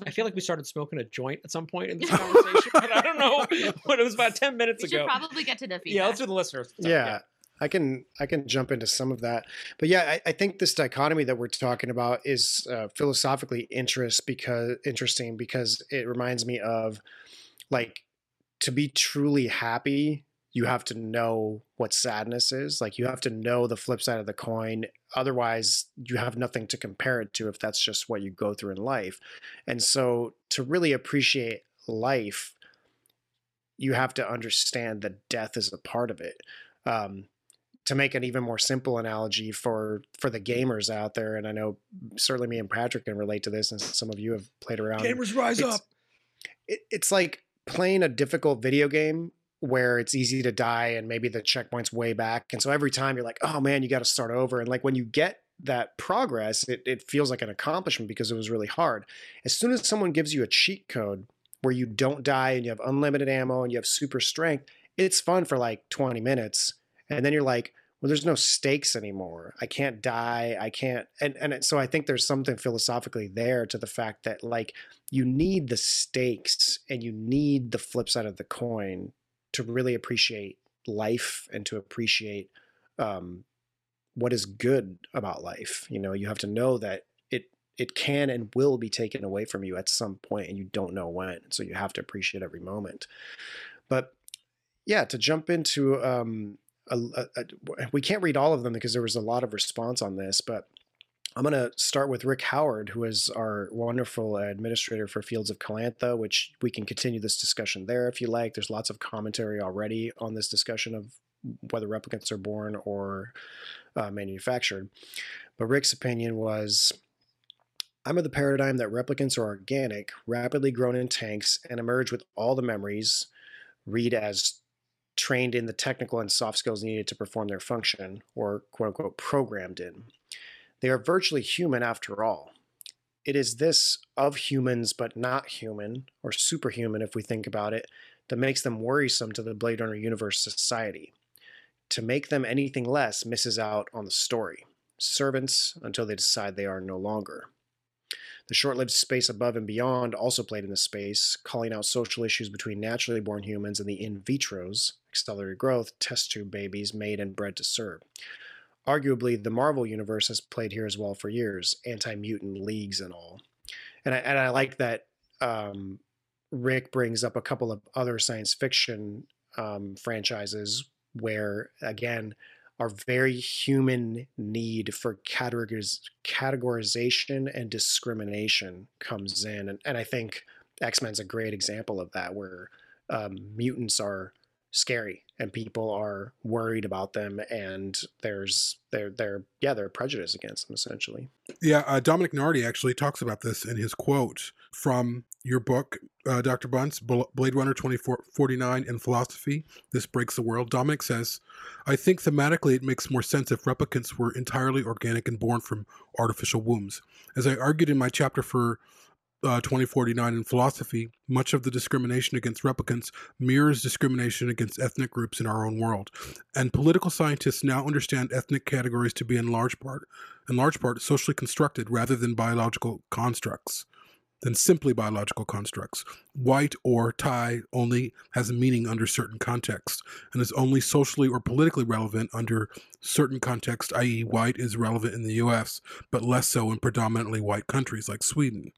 I feel like we started smoking a joint at some point in this (laughs) conversation, but I don't know (laughs) what it was about ten minutes we should ago. probably get to the feedback. yeah, let's do the listeners. So, yeah, I can I can jump into some of that, but yeah, I, I think this dichotomy that we're talking about is uh, philosophically interest because interesting because it reminds me of like to be truly happy, you have to know what sadness is. Like you have to know the flip side of the coin. Otherwise, you have nothing to compare it to if that's just what you go through in life. And so, to really appreciate life, you have to understand that death is a part of it. Um, to make an even more simple analogy for for the gamers out there, and I know certainly me and Patrick can relate to this, and some of you have played around. Gamers rise It's- up. It, it's like playing a difficult video game where it's easy to die and maybe the checkpoint's way back, and so every time you're like, oh man, you got to start over, and like when you get that progress, it, it feels like an accomplishment because it was really hard. As soon as someone gives you a cheat code where you don't die and you have unlimited ammo and you have super strength, it's fun for like 20 minutes. And then you're like, well, there's no stakes anymore. I can't die. I can't. And, and so I think there's something philosophically there to the fact that like you need the stakes and you need the flip side of the coin to really appreciate life and to appreciate um, what is good about life. You know, you have to know that it it can and will be taken away from you at some point, and you don't know when. So you have to appreciate every moment. But yeah, to jump into um, a, a, we can't read all of them because there was a lot of response on this, but I'm going to start with Rick Howard, who is our wonderful administrator for Fields of Calantha, which we can continue this discussion there if you like. There's lots of commentary already on this discussion of whether replicants are born or uh, manufactured. But Rick's opinion was I'm of the paradigm that replicants are organic, rapidly grown in tanks, and emerge with all the memories, read as trained in the technical and soft skills needed to perform their function, or quote unquote programmed in. They are virtually human after all. It is this of humans but not human, or superhuman if we think about it, that makes them worrisome to the Blade Runner universe society. To make them anything less misses out on the story. Servants until they decide they are no longer. The short lived space above and beyond also played in the space, calling out social issues between naturally born humans and the in vitros, accelerated growth, test tube babies made and bred to serve. Arguably, the Marvel universe has played here as well for years, anti mutant leagues and all. And I, and I like that um, Rick brings up a couple of other science fiction um, franchises where, again, our very human need for categoriz- categorization and discrimination comes in. And, and I think X Men's a great example of that, where um, mutants are scary and people are worried about them and there's they're they're yeah they're prejudiced against them essentially Yeah, uh, Dominic Nardi actually talks about this in his quote from your book, uh, Dr. Bunce, Blade Runner 2049 and Philosophy. This breaks the world. Dominic says, I think thematically it makes more sense if replicants were entirely organic and born from artificial wombs. As I argued in my chapter for uh, 2049 in philosophy, much of the discrimination against replicants mirrors discrimination against ethnic groups in our own world. And political scientists now understand ethnic categories to be in large part, in large part, socially constructed rather than biological constructs, than simply biological constructs. White or Thai only has a meaning under certain contexts and is only socially or politically relevant under certain contexts, i.e., white is relevant in the US, but less so in predominantly white countries like Sweden.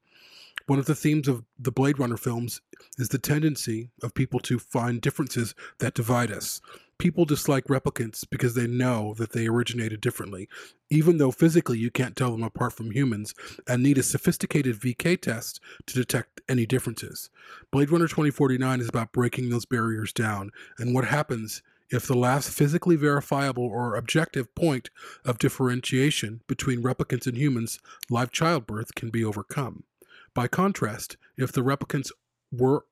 One of the themes of the Blade Runner films is the tendency of people to find differences that divide us. People dislike replicants because they know that they originated differently, even though physically you can't tell them apart from humans and need a sophisticated VK test to detect any differences. Blade Runner 2049 is about breaking those barriers down and what happens if the last physically verifiable or objective point of differentiation between replicants and humans, live childbirth, can be overcome. By contrast, if the replicants were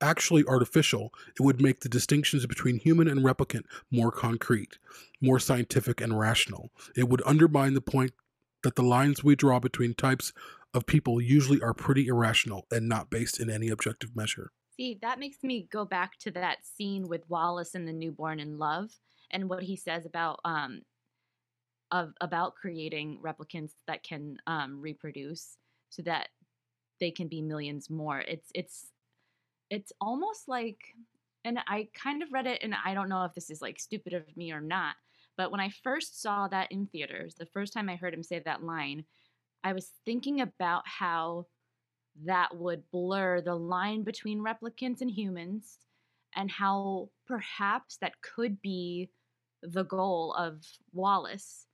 actually artificial, it would make the distinctions between human and replicant more concrete, more scientific and rational. It would undermine the point that the lines we draw between types of people usually are pretty irrational and not based in any objective measure. See, that makes me go back to that scene with Wallace and the newborn in love and what he says about um of about creating replicants that can um reproduce so that they can be millions more. It's it's it's almost like and I kind of read it and I don't know if this is like stupid of me or not, but when I first saw that in theaters, the first time I heard him say that line, I was thinking about how that would blur the line between replicants and humans and how perhaps that could be the goal of Wallace.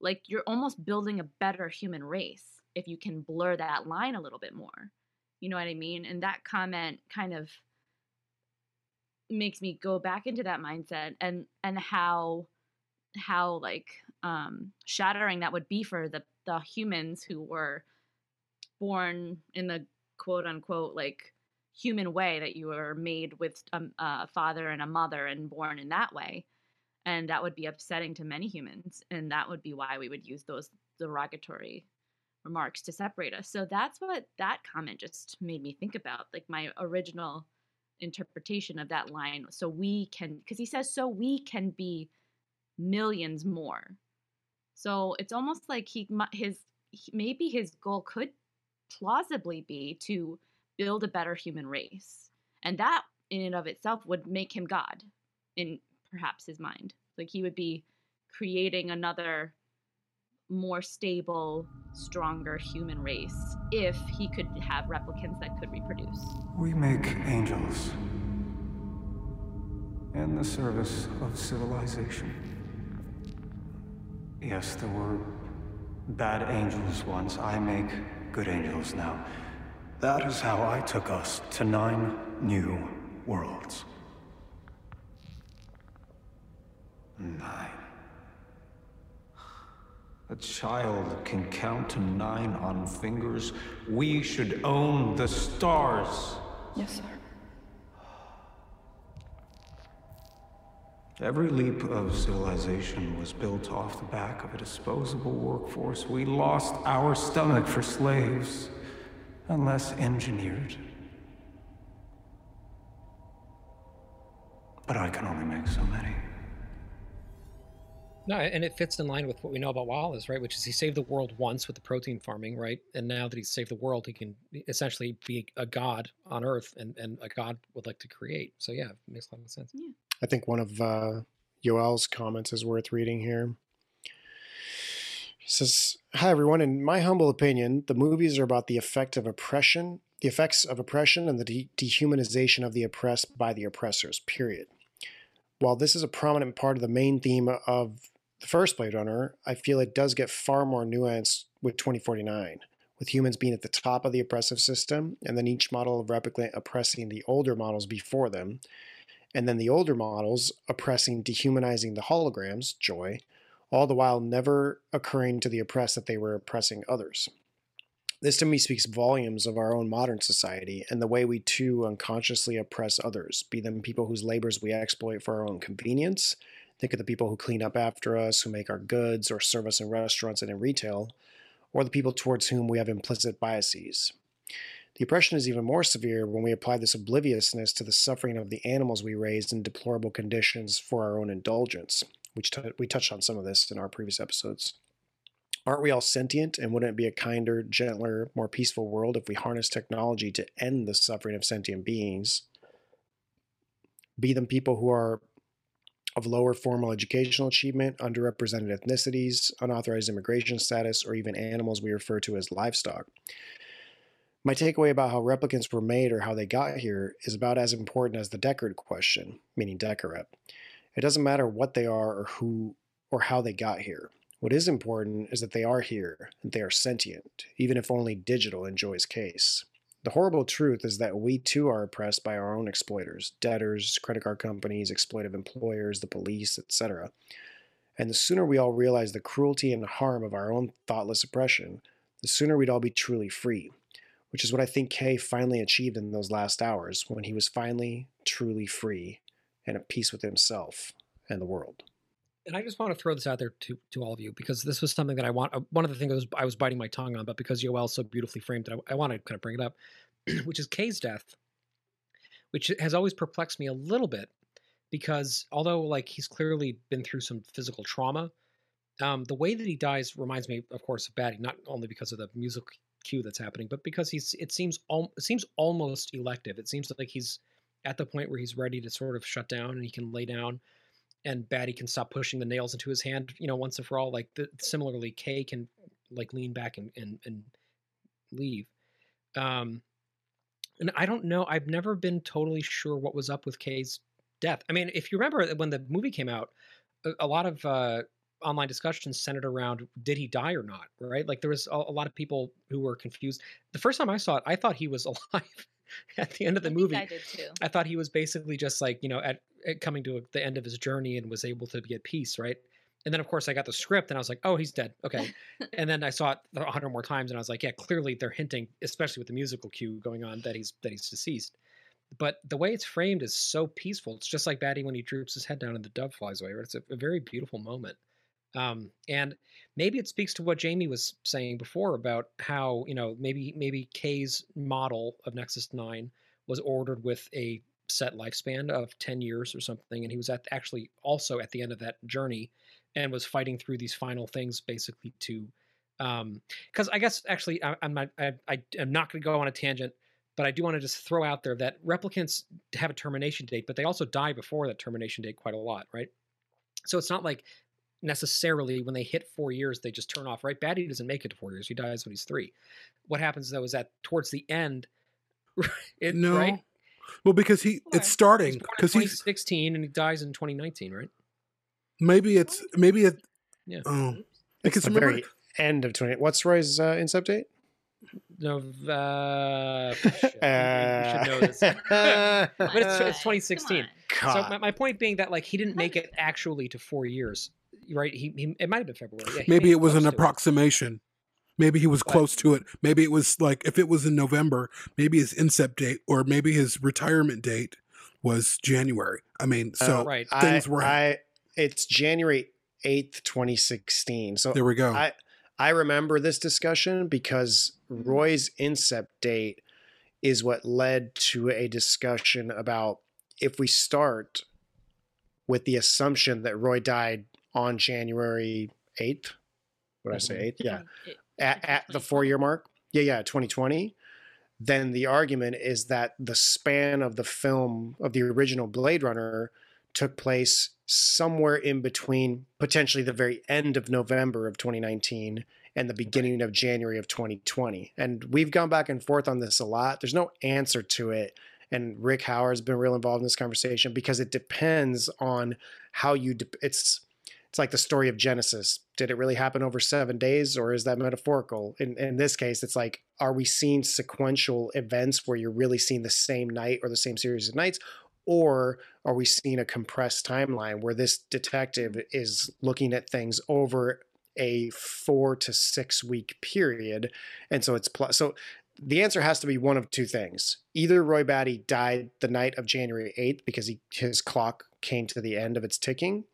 Like you're almost building a better human race if you can blur that line a little bit more. You know what I mean? And that comment kind of makes me go back into that mindset and and how how like um shattering that would be for the the humans who were born in the quote unquote like human way that you were made with a, a father and a mother and born in that way and that would be upsetting to many humans and that would be why we would use those derogatory remarks to separate us. So that's what that comment just made me think about like my original interpretation of that line. So we can because he says so we can be millions more. So it's almost like he his maybe his goal could plausibly be to build a better human race. And that in and of itself would make him god in perhaps his mind. Like he would be creating another more stable stronger human race if he could have replicants that could reproduce We make angels in the service of civilization. Yes, there were bad angels once. I make good angels now. That is how I took us to nine new worlds. Nine. A child can count to nine on fingers. We should own the stars. Yes, sir. Every leap of civilization was built off the back of a disposable workforce. We lost our stomach for slaves, unless engineered. But I can only make so many. No, and it fits in line with what we know about Wallace, right? Which is he saved the world once with the protein farming, right? And now that he's saved the world, he can essentially be a god on Earth, and, and a god would like to create. So yeah, it makes a lot of sense. Yeah. I think one of uh, Yoel's comments is worth reading here. He says, "Hi everyone. In my humble opinion, the movies are about the effect of oppression, the effects of oppression, and the de- dehumanization of the oppressed by the oppressors. Period. while this is a prominent part of the main theme of the first Blade Runner, I feel it does get far more nuanced with 2049, with humans being at the top of the oppressive system, and then each model of replicant oppressing the older models before them, and then the older models oppressing, dehumanizing the holograms, Joy, all the while never occurring to the oppressed that they were oppressing others. This to me speaks volumes of our own modern society and the way we too unconsciously oppress others, be them people whose labors we exploit for our own convenience. Think of the people who clean up after us, who make our goods, or serve us in restaurants and in retail, or the people towards whom we have implicit biases. The oppression is even more severe when we apply this obliviousness to the suffering of the animals we raised in deplorable conditions for our own indulgence, which t- we touched on some of this in our previous episodes. Aren't we all sentient, and wouldn't it be a kinder, gentler, more peaceful world if we harness technology to end the suffering of sentient beings? Be them people who are of lower formal educational achievement, underrepresented ethnicities, unauthorized immigration status, or even animals we refer to as livestock. My takeaway about how replicants were made or how they got here is about as important as the Deckard question, meaning Deckard. It doesn't matter what they are or who or how they got here. What is important is that they are here, and they are sentient, even if only digital in Joy's case. The horrible truth is that we too are oppressed by our own exploiters, debtors, credit card companies, exploitive employers, the police, etc. And the sooner we all realize the cruelty and harm of our own thoughtless oppression, the sooner we'd all be truly free, which is what I think Kay finally achieved in those last hours when he was finally truly free and at peace with himself and the world and I just want to throw this out there to to all of you because this was something that I want. Uh, one of the things I was, I was biting my tongue on, but because Yoel so beautifully framed it, I, I want to kind of bring it up, (clears throat) which is Kay's death, which has always perplexed me a little bit because although like he's clearly been through some physical trauma, um, the way that he dies reminds me, of course, of Batty. Not only because of the music cue that's happening, but because he's it seems al- it seems almost elective. It seems like he's at the point where he's ready to sort of shut down and he can lay down and Batty can stop pushing the nails into his hand, you know, once and for all. Like the, similarly, Kay can like lean back and and, and leave. Um, and I don't know. I've never been totally sure what was up with Kay's death. I mean, if you remember when the movie came out, a, a lot of uh, online discussions centered around did he die or not, right? Like there was a, a lot of people who were confused. The first time I saw it, I thought he was (laughs) alive. at the end of the I movie. I did too. I thought he was basically just like you know at, at coming to a, the end of his journey and was able to be at peace, right? And then of course I got the script and I was like, oh, he's dead. Okay. (laughs) and then I saw it a hundred more times and I was like, yeah, clearly they're hinting, especially with the musical cue going on, that he's that he's deceased. But the way it's framed is so peaceful. It's just like Batty when he droops his head down and the dove flies away. Right? It's a, a very beautiful moment. Um, and maybe it speaks to what Jamie was saying before about how you know maybe maybe Kay's model of Nexus Nine was ordered with a set lifespan of 10 years or something and he was at actually also at the end of that journey and was fighting through these final things basically to um because i guess actually I, i'm not I, I am not going to go on a tangent but i do want to just throw out there that replicants have a termination date but they also die before that termination date quite a lot right? So it's not like necessarily when they hit four years they just turn off right? Batty doesn't make it to four years he dies when he's three. What happens though is that towards the end (laughs) it, no. right Well, because he it's starting because he's 16 and he dies in 2019, right? maybe it's maybe it. Yeah. Oh, It's because the remember, very end of 20. What's Roy's uh, incept date? No, uh, (laughs) shit, we- we should know this, (laughs) but it's, it's 2016. So my, my point being that like he didn't make it actually to four years, right? He, he it might have been February. Yeah, maybe it was an to approximation. Maybe he was close to it. Maybe it was like if it was in November, maybe his incept date or maybe his retirement date was January. I mean, oh, so right. things I, were. I, it's January 8th, 2016. So There we go. I, I remember this discussion because Roy's incept date is what led to a discussion about if we start with the assumption that Roy died on January 8th. What did I say? Mm-hmm. 8th? Yeah. At, at the four year mark. Yeah, yeah, 2020. Then the argument is that the span of the film of the original Blade Runner took place somewhere in between potentially the very end of November of 2019 and the beginning of January of 2020. And we've gone back and forth on this a lot. There's no answer to it. and Rick Howard's been real involved in this conversation because it depends on how you. De- it's it's like the story of Genesis. Did it really happen over seven days, or is that metaphorical? In in this case, it's like, are we seeing sequential events where you're really seeing the same night or the same series of nights, or are we seeing a compressed timeline where this detective is looking at things over a four to six week period, and so it's plus. so the answer has to be one of two things. Either Roy Batty died the night of January 8th because he, his clock came to the end of its ticking,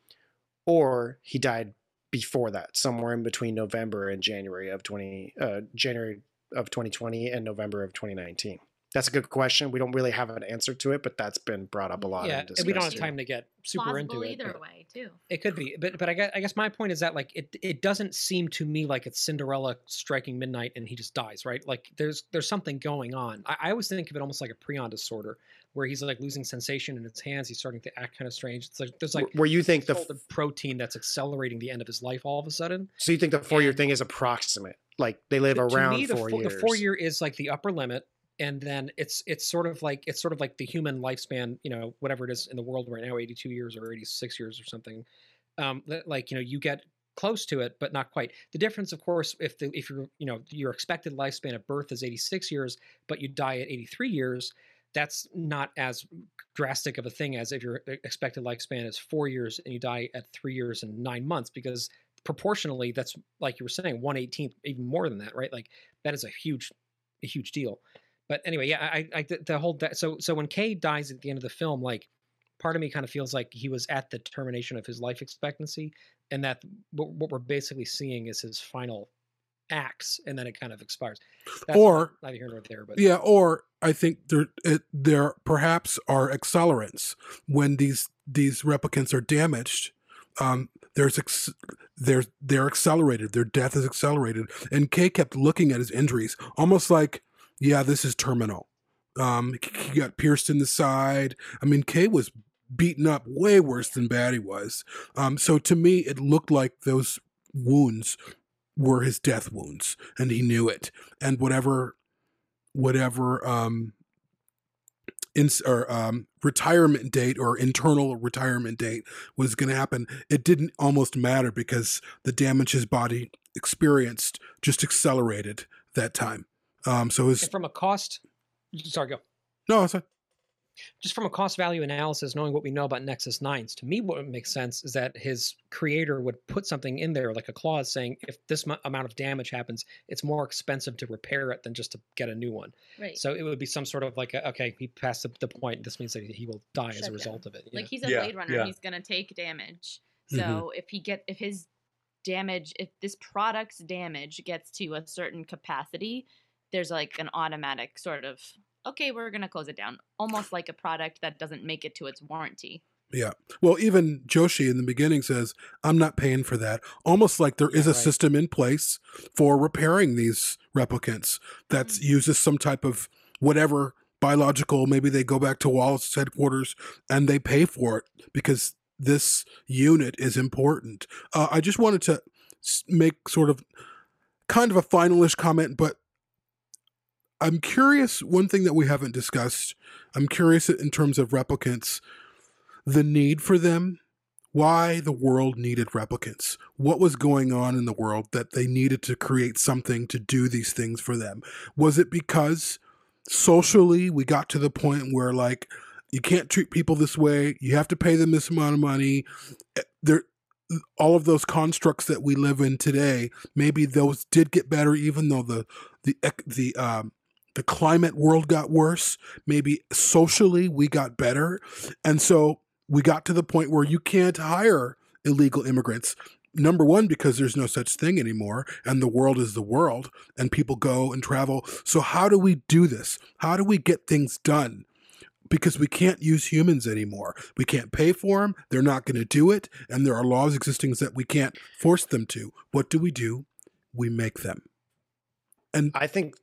or he died before that, somewhere in between November and January of 20 uh, January of 2020 and November of 2019. That's a good question. We don't really have an answer to it, but that's been brought up a lot. Yeah, and and we don't have discussed, time to get super Plausible into it. either way, too. It could be, but but I guess, I guess my point is that like it it doesn't seem to me like it's Cinderella striking midnight and he just dies, right? Like there's there's something going on. I, I always think of it almost like a prion disorder, where he's like losing sensation in his hands. He's starting to act kind of strange. It's like there's like Where you think the sort protein that's accelerating the end of his life all of a sudden. So you think the four year thing is approximate? Like they live But around me, the four four, years. The four year is like the upper limit, and then it's it's sort of like it's sort of like the human lifespan, you know, whatever it is in the world right now, eighty two years or eighty six years or something. Um, like you know, you get close to it, but not quite. The difference, of course, if the if you're you know your expected lifespan at birth is eighty six years, but you die at eighty three years. That's not as drastic of a thing as if your expected lifespan is four years and you die at three years and nine months, because proportionally, that's like you were saying, one eighteenth, even more than that, right? Like that is a huge, a huge deal. But anyway, yeah, I, I the- the whole that so so when Kay dies at the end of the film, like part of me kind of feels like he was at the termination of his life expectancy, and that what, what we're basically seeing is his final acts, and then it kind of expires. That's Or- neither here nor there, but yeah, or I think there it, there perhaps are accelerants when these these replicants are damaged. Um, there's ex- there's they're accelerated. Their death is accelerated, and Kay kept looking at his injuries, almost like, yeah, this is terminal. Um, he got pierced in the side. I mean, Kay was beaten up way worse than Batty was. Um, so to me, it looked like those wounds were his death wounds, and he knew it. And whatever, whatever, um, in, or um, retirement date or internal retirement date was going to happen, it didn't almost matter because the damage his body experienced just accelerated that time. Um, so his And from a cost, sorry, go. no, a, Just from a cost value analysis, knowing what we know about Nexus 9s, to me, what makes sense is that his creator would put something in there, like a clause saying, if this mu- amount of damage happens, it's more expensive to repair it than just to get a new one. Right. So it would be some sort of like, a, okay, he passed the, the point. This means that he will die as a result down. of it. Like yeah. he's a Blade Runner, he's gonna take damage. So Mhm. if he get if his damage, if this product's damage gets to a certain capacity, there's like an automatic sort of okay, we're gonna close it down, almost like a product that doesn't make it to its warranty. Yeah. Well, even Joshi in the beginning says, I'm not paying for that. Almost like there is a right. system in place for repairing these replicants that uses some type of whatever biological, maybe they go back to Wallace's headquarters and they pay for it because this unit is important. Uh, I just wanted to make sort of kind of a finalish comment, but I'm curious. One thing that we haven't discussed, I'm curious in terms of replicants, the need for them, why the world needed replicants, what was going on in the world that they needed to create something to do these things for them. Was it because socially we got to the point where, like, you can't treat people this way, you have to pay them this amount of money? Eh, There, all of those constructs that we live in today, maybe those did get better, even though the the the um, the climate world got worse. Maybe socially we got better, and so we got to the point where you can't hire illegal immigrants. Number one, because there's no such thing anymore, and the world is the world, and people go and travel. So how do we do this? How do we get things done? because we can't use humans anymore. We can't pay for them. They're not going to do it. And there are laws existing that we can't force them to. What do we do? We make them. And I think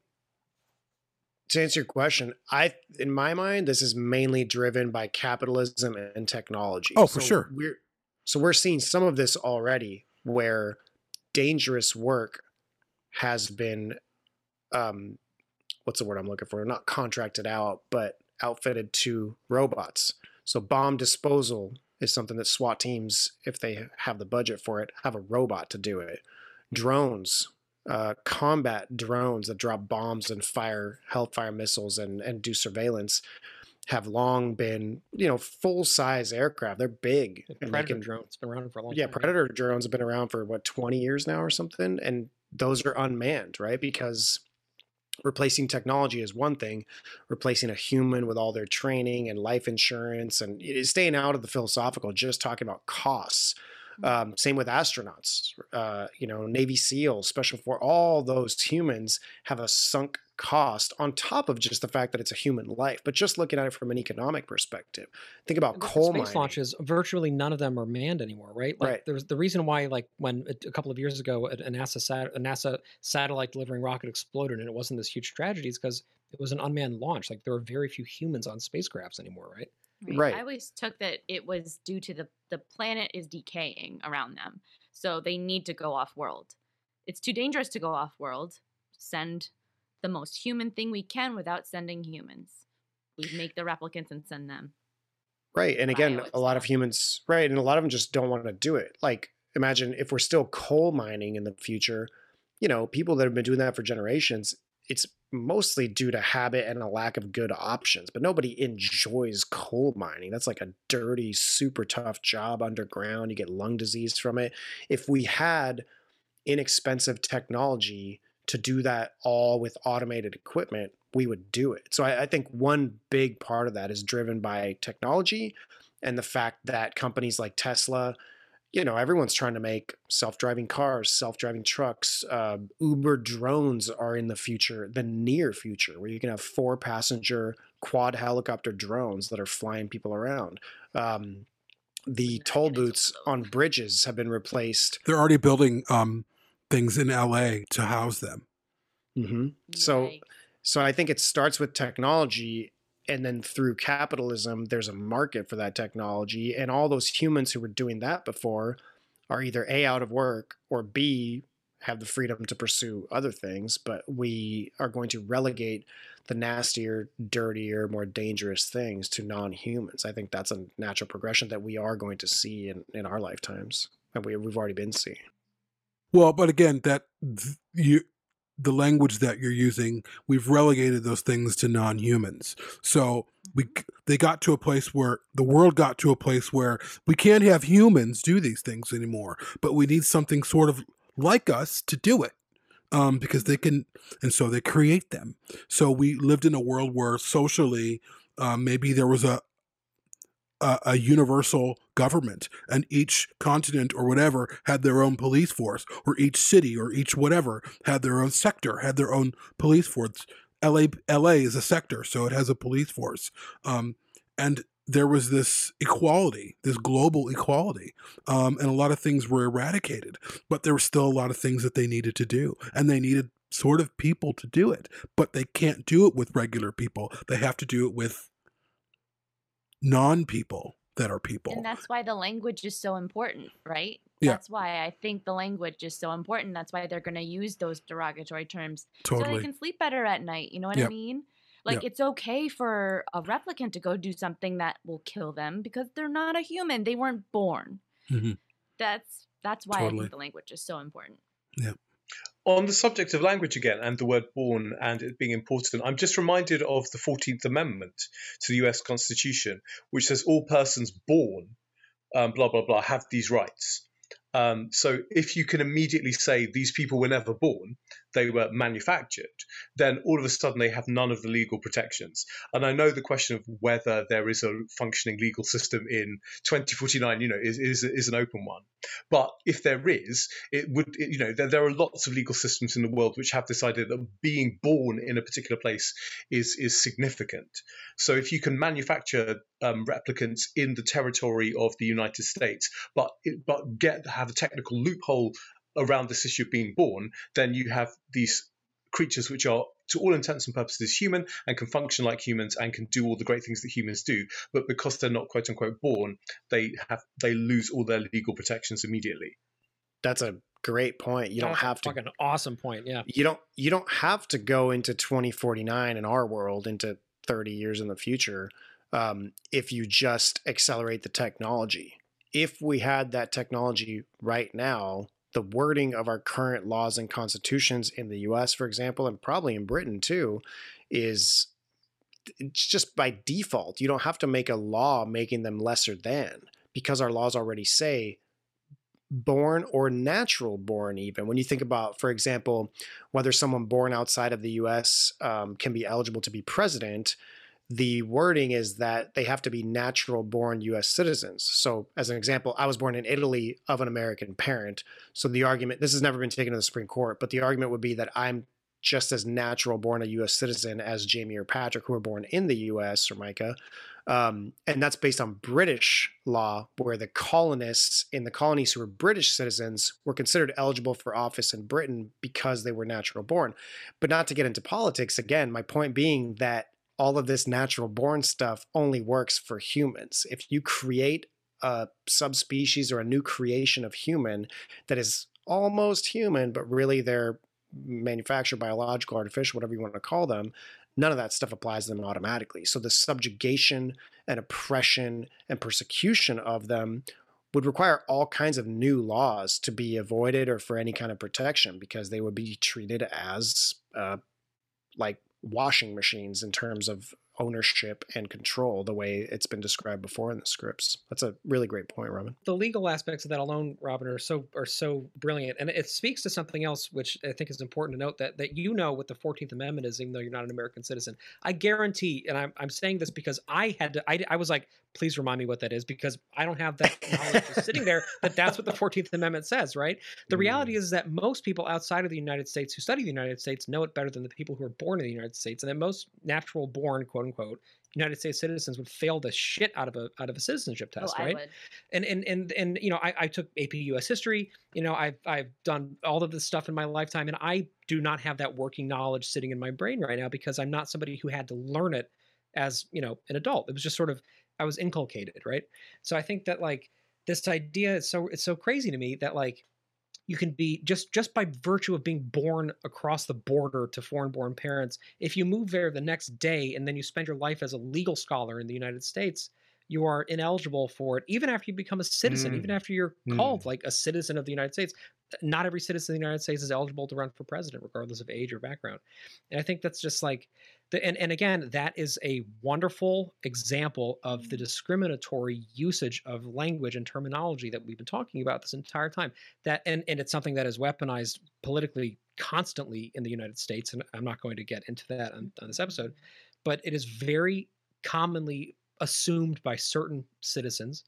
to answer your question, I in my mind, this is mainly driven by capitalism and technology. Oh, for sure. We're so we're seeing some of this already where dangerous work has been um what's the word I'm looking for? Not contracted out, but outfitted to robots. So bomb disposal is something that SWAT teams, if they have the budget for it, have a robot to do it. Drones, uh, combat drones that drop bombs and fire hellfire missiles and, and do surveillance have long been, you know, full size aircraft. They're big. and Predator can- drones been around for a long yeah, time. Predator drones have been around for what 20 years now or something, and those are unmanned, right? Because replacing technology is one thing, replacing a human with all their training and life insurance and it is staying out of the philosophical, just talking about costs. Um, same with astronauts, uh, you know, Navy SEALs, Special Force, all those humans have a sunk cost on top of just the fact that it's a human life. But just looking at it from an economic perspective, think about coal space mining. launches, virtually none of them are manned anymore, right? Like Right. there's the reason why, like when a, a couple of years ago, a, a NASA sat, a NASA satellite delivering rocket exploded, and it wasn't this huge tragedy, is because it was an unmanned launch. Like there are very few humans on spacecrafts anymore, right? I always took that it was due to the the planet is decaying around them, so they need to go off world. It's too dangerous to go off world. Send the most human thing we can without sending humans. We make the replicants and send them. Right. And again, a lot of humans, right. And a lot of them just don't want to do it. Like, imagine if we're still coal mining in the future, you know, people that have been doing that for generations, it's mostly due to habit and a lack of good options. But nobody enjoys coal mining. That's like a dirty, super tough job underground. You get lung disease from it. If we had inexpensive technology to do that all with automated equipment, we would do it. So I, I think one big part of that is driven by technology and the fact that companies like Tesla, you know, everyone's trying to make self-driving cars, self-driving trucks. Uh, Uber drones are in the future, the near future, where you can have four-passenger quad helicopter drones that are flying people around. Um, the toll booths on bridges have been replaced They're already building um, things in LA to house them. hmm So, so I think it starts with technology, and then through capitalism, there's a market for that technology, and all those humans who were doing that before are either a out of work or b have the freedom to pursue other things. But we are going to relegate the nastier, dirtier, more dangerous things to non-humans. I think that's a natural progression that we are going to see in, in our lifetimes, and we, we've already been seeing. Well, but again, that th- you the language that you're using, we've relegated those things to non-humans. So we they got to a place where the world got to a place where we can't have humans do these things anymore, but we need something sort of like us to do it. Um, because they can, and so they create them. So we lived in a world where socially, um, maybe there was a a, a universal government and each continent or whatever had their own police force or each city or each whatever had their own sector had their own police force. La la is a sector so it has a police force. Um, and there was this equality this global equality um, and a lot of things were eradicated but there were still a lot of things that they needed to do and they needed sort of people to do it but they can't do it with regular people. They have to do it with non people that are people. And that's why the language is so important, right? Yeah. That's why I think the language is so important. That's why they're going to use those derogatory terms so they can sleep better at night. You know what I mean? Like Yep. it's okay for a replicant to go do something that will kill them because they're not a human. They weren't born. Mhm. That's that's why I think the language is so important. On the subject of language again and the word born and it being important, I'm just reminded of the 14th Amendment to the US Constitution, which says all persons born, um, blah, blah, blah, have these rights. Um, so if you can immediately say these people were never born, they were manufactured, then all of a sudden they have none of the legal protections. And I know the question of whether there is a functioning legal system in 2049, you know, is, is, is an open one. But if there is, it would, it- you know, there, there are lots of legal systems in the world which have this idea that being born in a particular place is is significant. So if you can manufacture um, replicants in the territory of the United States, but but get have a technical loophole around this issue of being born, then you have these creatures which are to all intents and purposes human and can function like humans and can do all the great things that humans do but because they're not quote unquote born they have they lose all their legal protections immediately That's a great point. You don't That's a have to fucking awesome point. Yeah. you don't you don't have to go into 2049 in our world into 30 years in the future um, if you just accelerate the technology. If we had that technology right now, the wording of our current laws and constitutions in the US, for example, and probably in Britain too, is it's just by default. You don't have to make a law making them lesser than because our laws already say born or natural born even when you think about for example whether someone born outside of the us um, can be eligible to be president the wording is that they have to be natural born us citizens. So as an example i was born in italy of an american parent. So the argument this has never been taken to the supreme court but the argument would be that i'm just as natural born a us citizen as jamie or patrick who were born in the us or micah. Um, and that's based on British law, where the colonists in the colonies who were British citizens were considered eligible for office in Britain because they were natural born. But not to get into politics again, my point being that all of this natural born stuff only works for humans. If you create a subspecies or a new creation of human that is almost human, but really they're manufactured, biological, artificial, whatever you want to call them, none of that stuff applies to them automatically. So the subjugation and oppression and persecution of them would require all kinds of new laws to be avoided or for any kind of protection because they would be treated as uh, like washing machines in terms of ownership and control the way it's been described before in the scripts. That's a really great point, Robin. The legal aspects of that alone, Robin, are so are so brilliant, and it speaks to something else, which I think is important to note that that you know what the Fourteenth Amendment is, even though you're not an American citizen. I guarantee, and I'm I'm saying this because I had to. I, I was like, please remind me what that is because I don't have that knowledge just sitting there (laughs) that that's what the 14th Amendment says, right? The reality mm. is that most people outside of the United States who study the United States know it better than the people who are born in the United States, and that most natural born, quote unquote, United States citizens would fail the shit out of a out of a citizenship oh, test, oh, right? And and and and you know, I, I took AP US history. You know, I've I've done all of this stuff in my lifetime, and I do not have that working knowledge sitting in my brain right now because I'm not somebody who had to learn it as you know an adult. It was just sort of I was inculcated, right? So I think that like this idea is so it's so crazy to me that like you can be just just by virtue of being born across the border to foreign born parents if you move there the next day and then you spend your life as a legal scholar in the united states you are ineligible for it even after you become a citizen Mm. even after you're Mm. called like a citizen of the united states not every citizen of the united states is eligible to run for president regardless of age or background and i think that's just like the, and, and again that is a wonderful example of the discriminatory usage of language and terminology that we've been talking about this entire time that and, and it's something that is weaponized politically constantly in the united states and i'm not going to get into that on, on this episode but it is very commonly assumed by certain citizens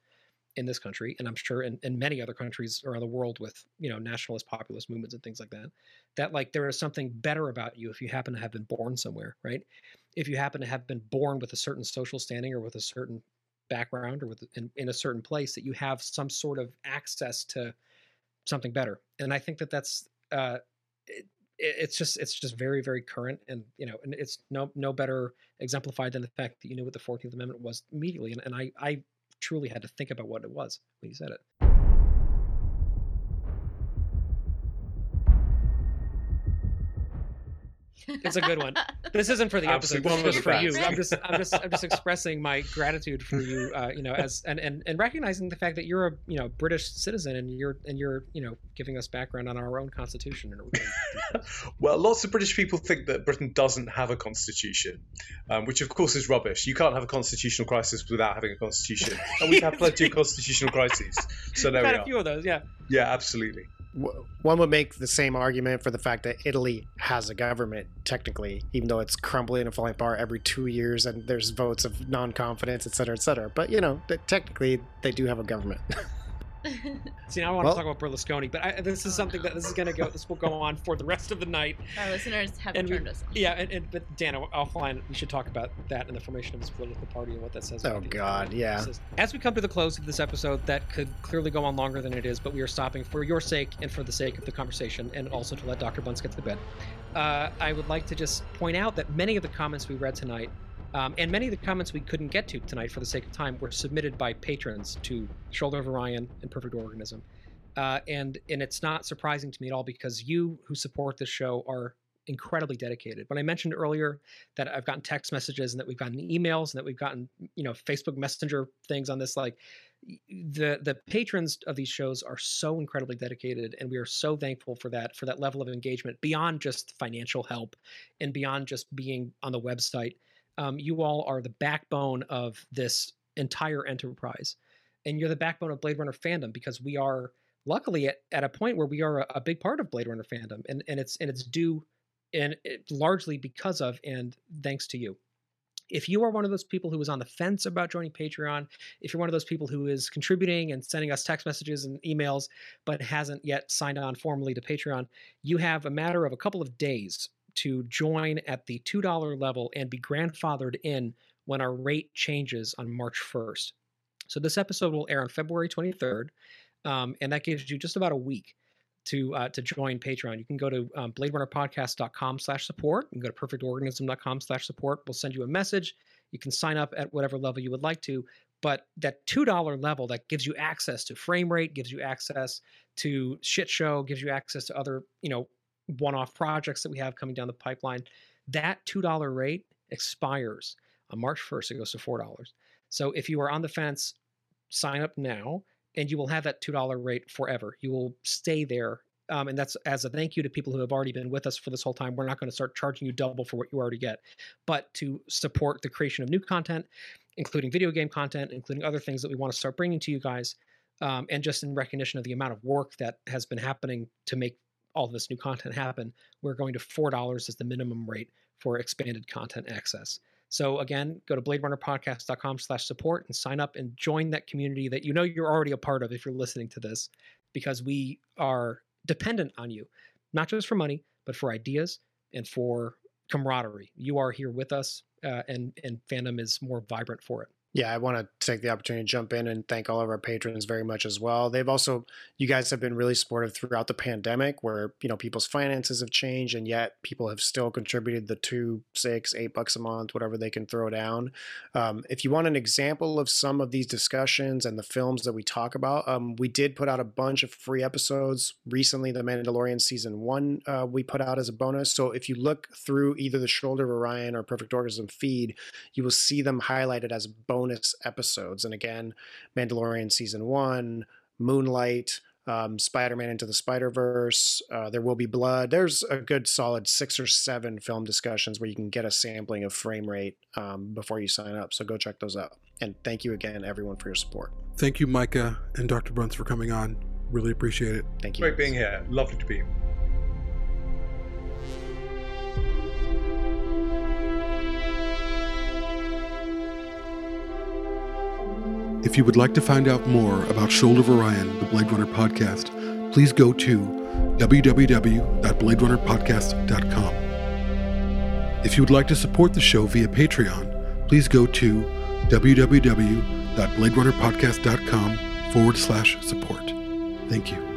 in this country and i'm sure in, in many other countries around the world with you know nationalist populist movements and things like that that like there is something better about you if you happen to have been born somewhere right? If you happen to have been born with a certain social standing or with a certain background or with in, in a certain place that you have some sort of access to something better. And i think that that's uh it's just it's just very very current and you know and it's no no better exemplified than the fact that you knew what the 14th amendment was immediately and, and i i truly had to think about what it was when you said it it's a good one. This isn't for the episode. Absolutely. This is One of just the for you. I'm just, I'm just, I'm just expressing my gratitude for you. Uh, you know, as and, and and recognizing the fact that you're a you know British citizen and you're and you're you know giving us background on our own constitution. (laughs) Well, lots of British people think that Britain doesn't have a constitution, um, which of course is rubbish. You can't have a constitutional crisis without having a constitution, and we've had plenty of (laughs) constitutional crises. So there we Had are. a few of those, yeah. Yeah, absolutely. One would make the same argument for the fact that Italy has a government, technically, even though it's crumbling and falling apart every two years and there's votes of non confidence, et cetera, et cetera. But, you know, technically, they do have a government. (laughs) (laughs) See, now I want Well- to talk about Berlusconi, but I, this is something that this is going to go. This will go on for the rest of the night. Our listeners have And we- turned us off. Yeah, and, and but Dan, offline, we should talk about that and the formation of his political party and what that says. Oh, about the God, yeah. system. As we come to the close of this episode, that could clearly go on longer than it is, but we are stopping for your sake and for the sake of the conversation, and also to let Dr. Bunce get to the bed. Uh, I would like to just point out that many of the comments we read tonight, um, and many of the comments we couldn't get to tonight for the sake of time, were submitted by patrons to Shoulder of Orion and Perfect Organism. Uh, and and it's not surprising to me at all because you who support this show are incredibly dedicated. When I mentioned earlier that I've gotten text messages and that we've gotten emails and that we've gotten you know Facebook Messenger things on this, like the the patrons of these shows are so incredibly dedicated, and we are so thankful for that for that level of engagement beyond just financial help and beyond just being on the website. Um, you all are the backbone of this entire enterprise, and you're the backbone of Blade Runner fandom because we are luckily at, at a point where we are a, a big part of Blade Runner fandom, and and it's and it's due and it, largely because of and thanks to you. If you are one of those people who is on the fence about joining Patreon, if you're one of those people who is contributing and sending us text messages and emails, but hasn't yet signed on formally to Patreon, you have a matter of a couple of days to join at the $2 level and be grandfathered in when our rate changes on March 1st. So this episode will air on February 23rd, um, and that gives you just about a week to uh, to join Patreon. You can go to um, bladerunnerpodcast.com slash support. You can go to perfectorganism.com slash support. We'll send you a message. You can sign up at whatever level you would like to. But that $2 level that gives you access to frame rate, gives you access to shit show, gives you access to other, you know, one-off projects that we have coming down the pipeline. That $2 rate expires on March 1st. It goes to $4. So if you are on the fence, sign up now and you will have that $2 rate forever. You will stay there. Um, and that's as a thank you to people who have already been with us for this whole time. We're not going to start charging you double for what you already get, but to support the creation of new content, including video game content, including other things that we want to start bringing to you guys, um, and just in recognition of the amount of work that has been happening to make all this new content happen, we're going to $4 as the minimum rate for expanded content access. So again, go to bladerunnerpodcast.com slash support and sign up and join that community that you know you're already a part of if you're listening to this, because we are dependent on you, not just for money, but for ideas and for camaraderie. You are here with us, uh, and and fandom is more vibrant for it. Yeah, I want to take the opportunity to jump in and thank all of our patrons very much as well. They've also, you guys have been really supportive throughout the pandemic where, you know, people's finances have changed and yet people have still contributed the two, six, eight bucks a month, whatever they can throw down. Um, if you want an example of some of these discussions and the films that we talk about, um, we did put out a bunch of free episodes recently. The Mandalorian season one uh, we put out as a bonus. So if you look through either the Shoulder of Orion or Perfect Organism feed, you will see them highlighted as bonus bonus episodes. And again, Mandalorian season one, Moonlight, um, Spider Man Into the Spider Verse, uh, There Will Be Blood. There's a good solid six or seven film discussions where you can get a sampling of frame rate um, before you sign up. So go check those out. And thank you again, everyone, for your support. Thank you, Micah and Dr. Bunce, for coming on. Really appreciate it. Thank you. Great being here. Lovely to be here. If you would like to find out more about Shoulder of Orion, the Blade Runner podcast, please go to www.bladerunnerpodcast.com. If you would like to support the show via Patreon, please go to www.bladerunnerpodcast.com forward slash support. Thank you.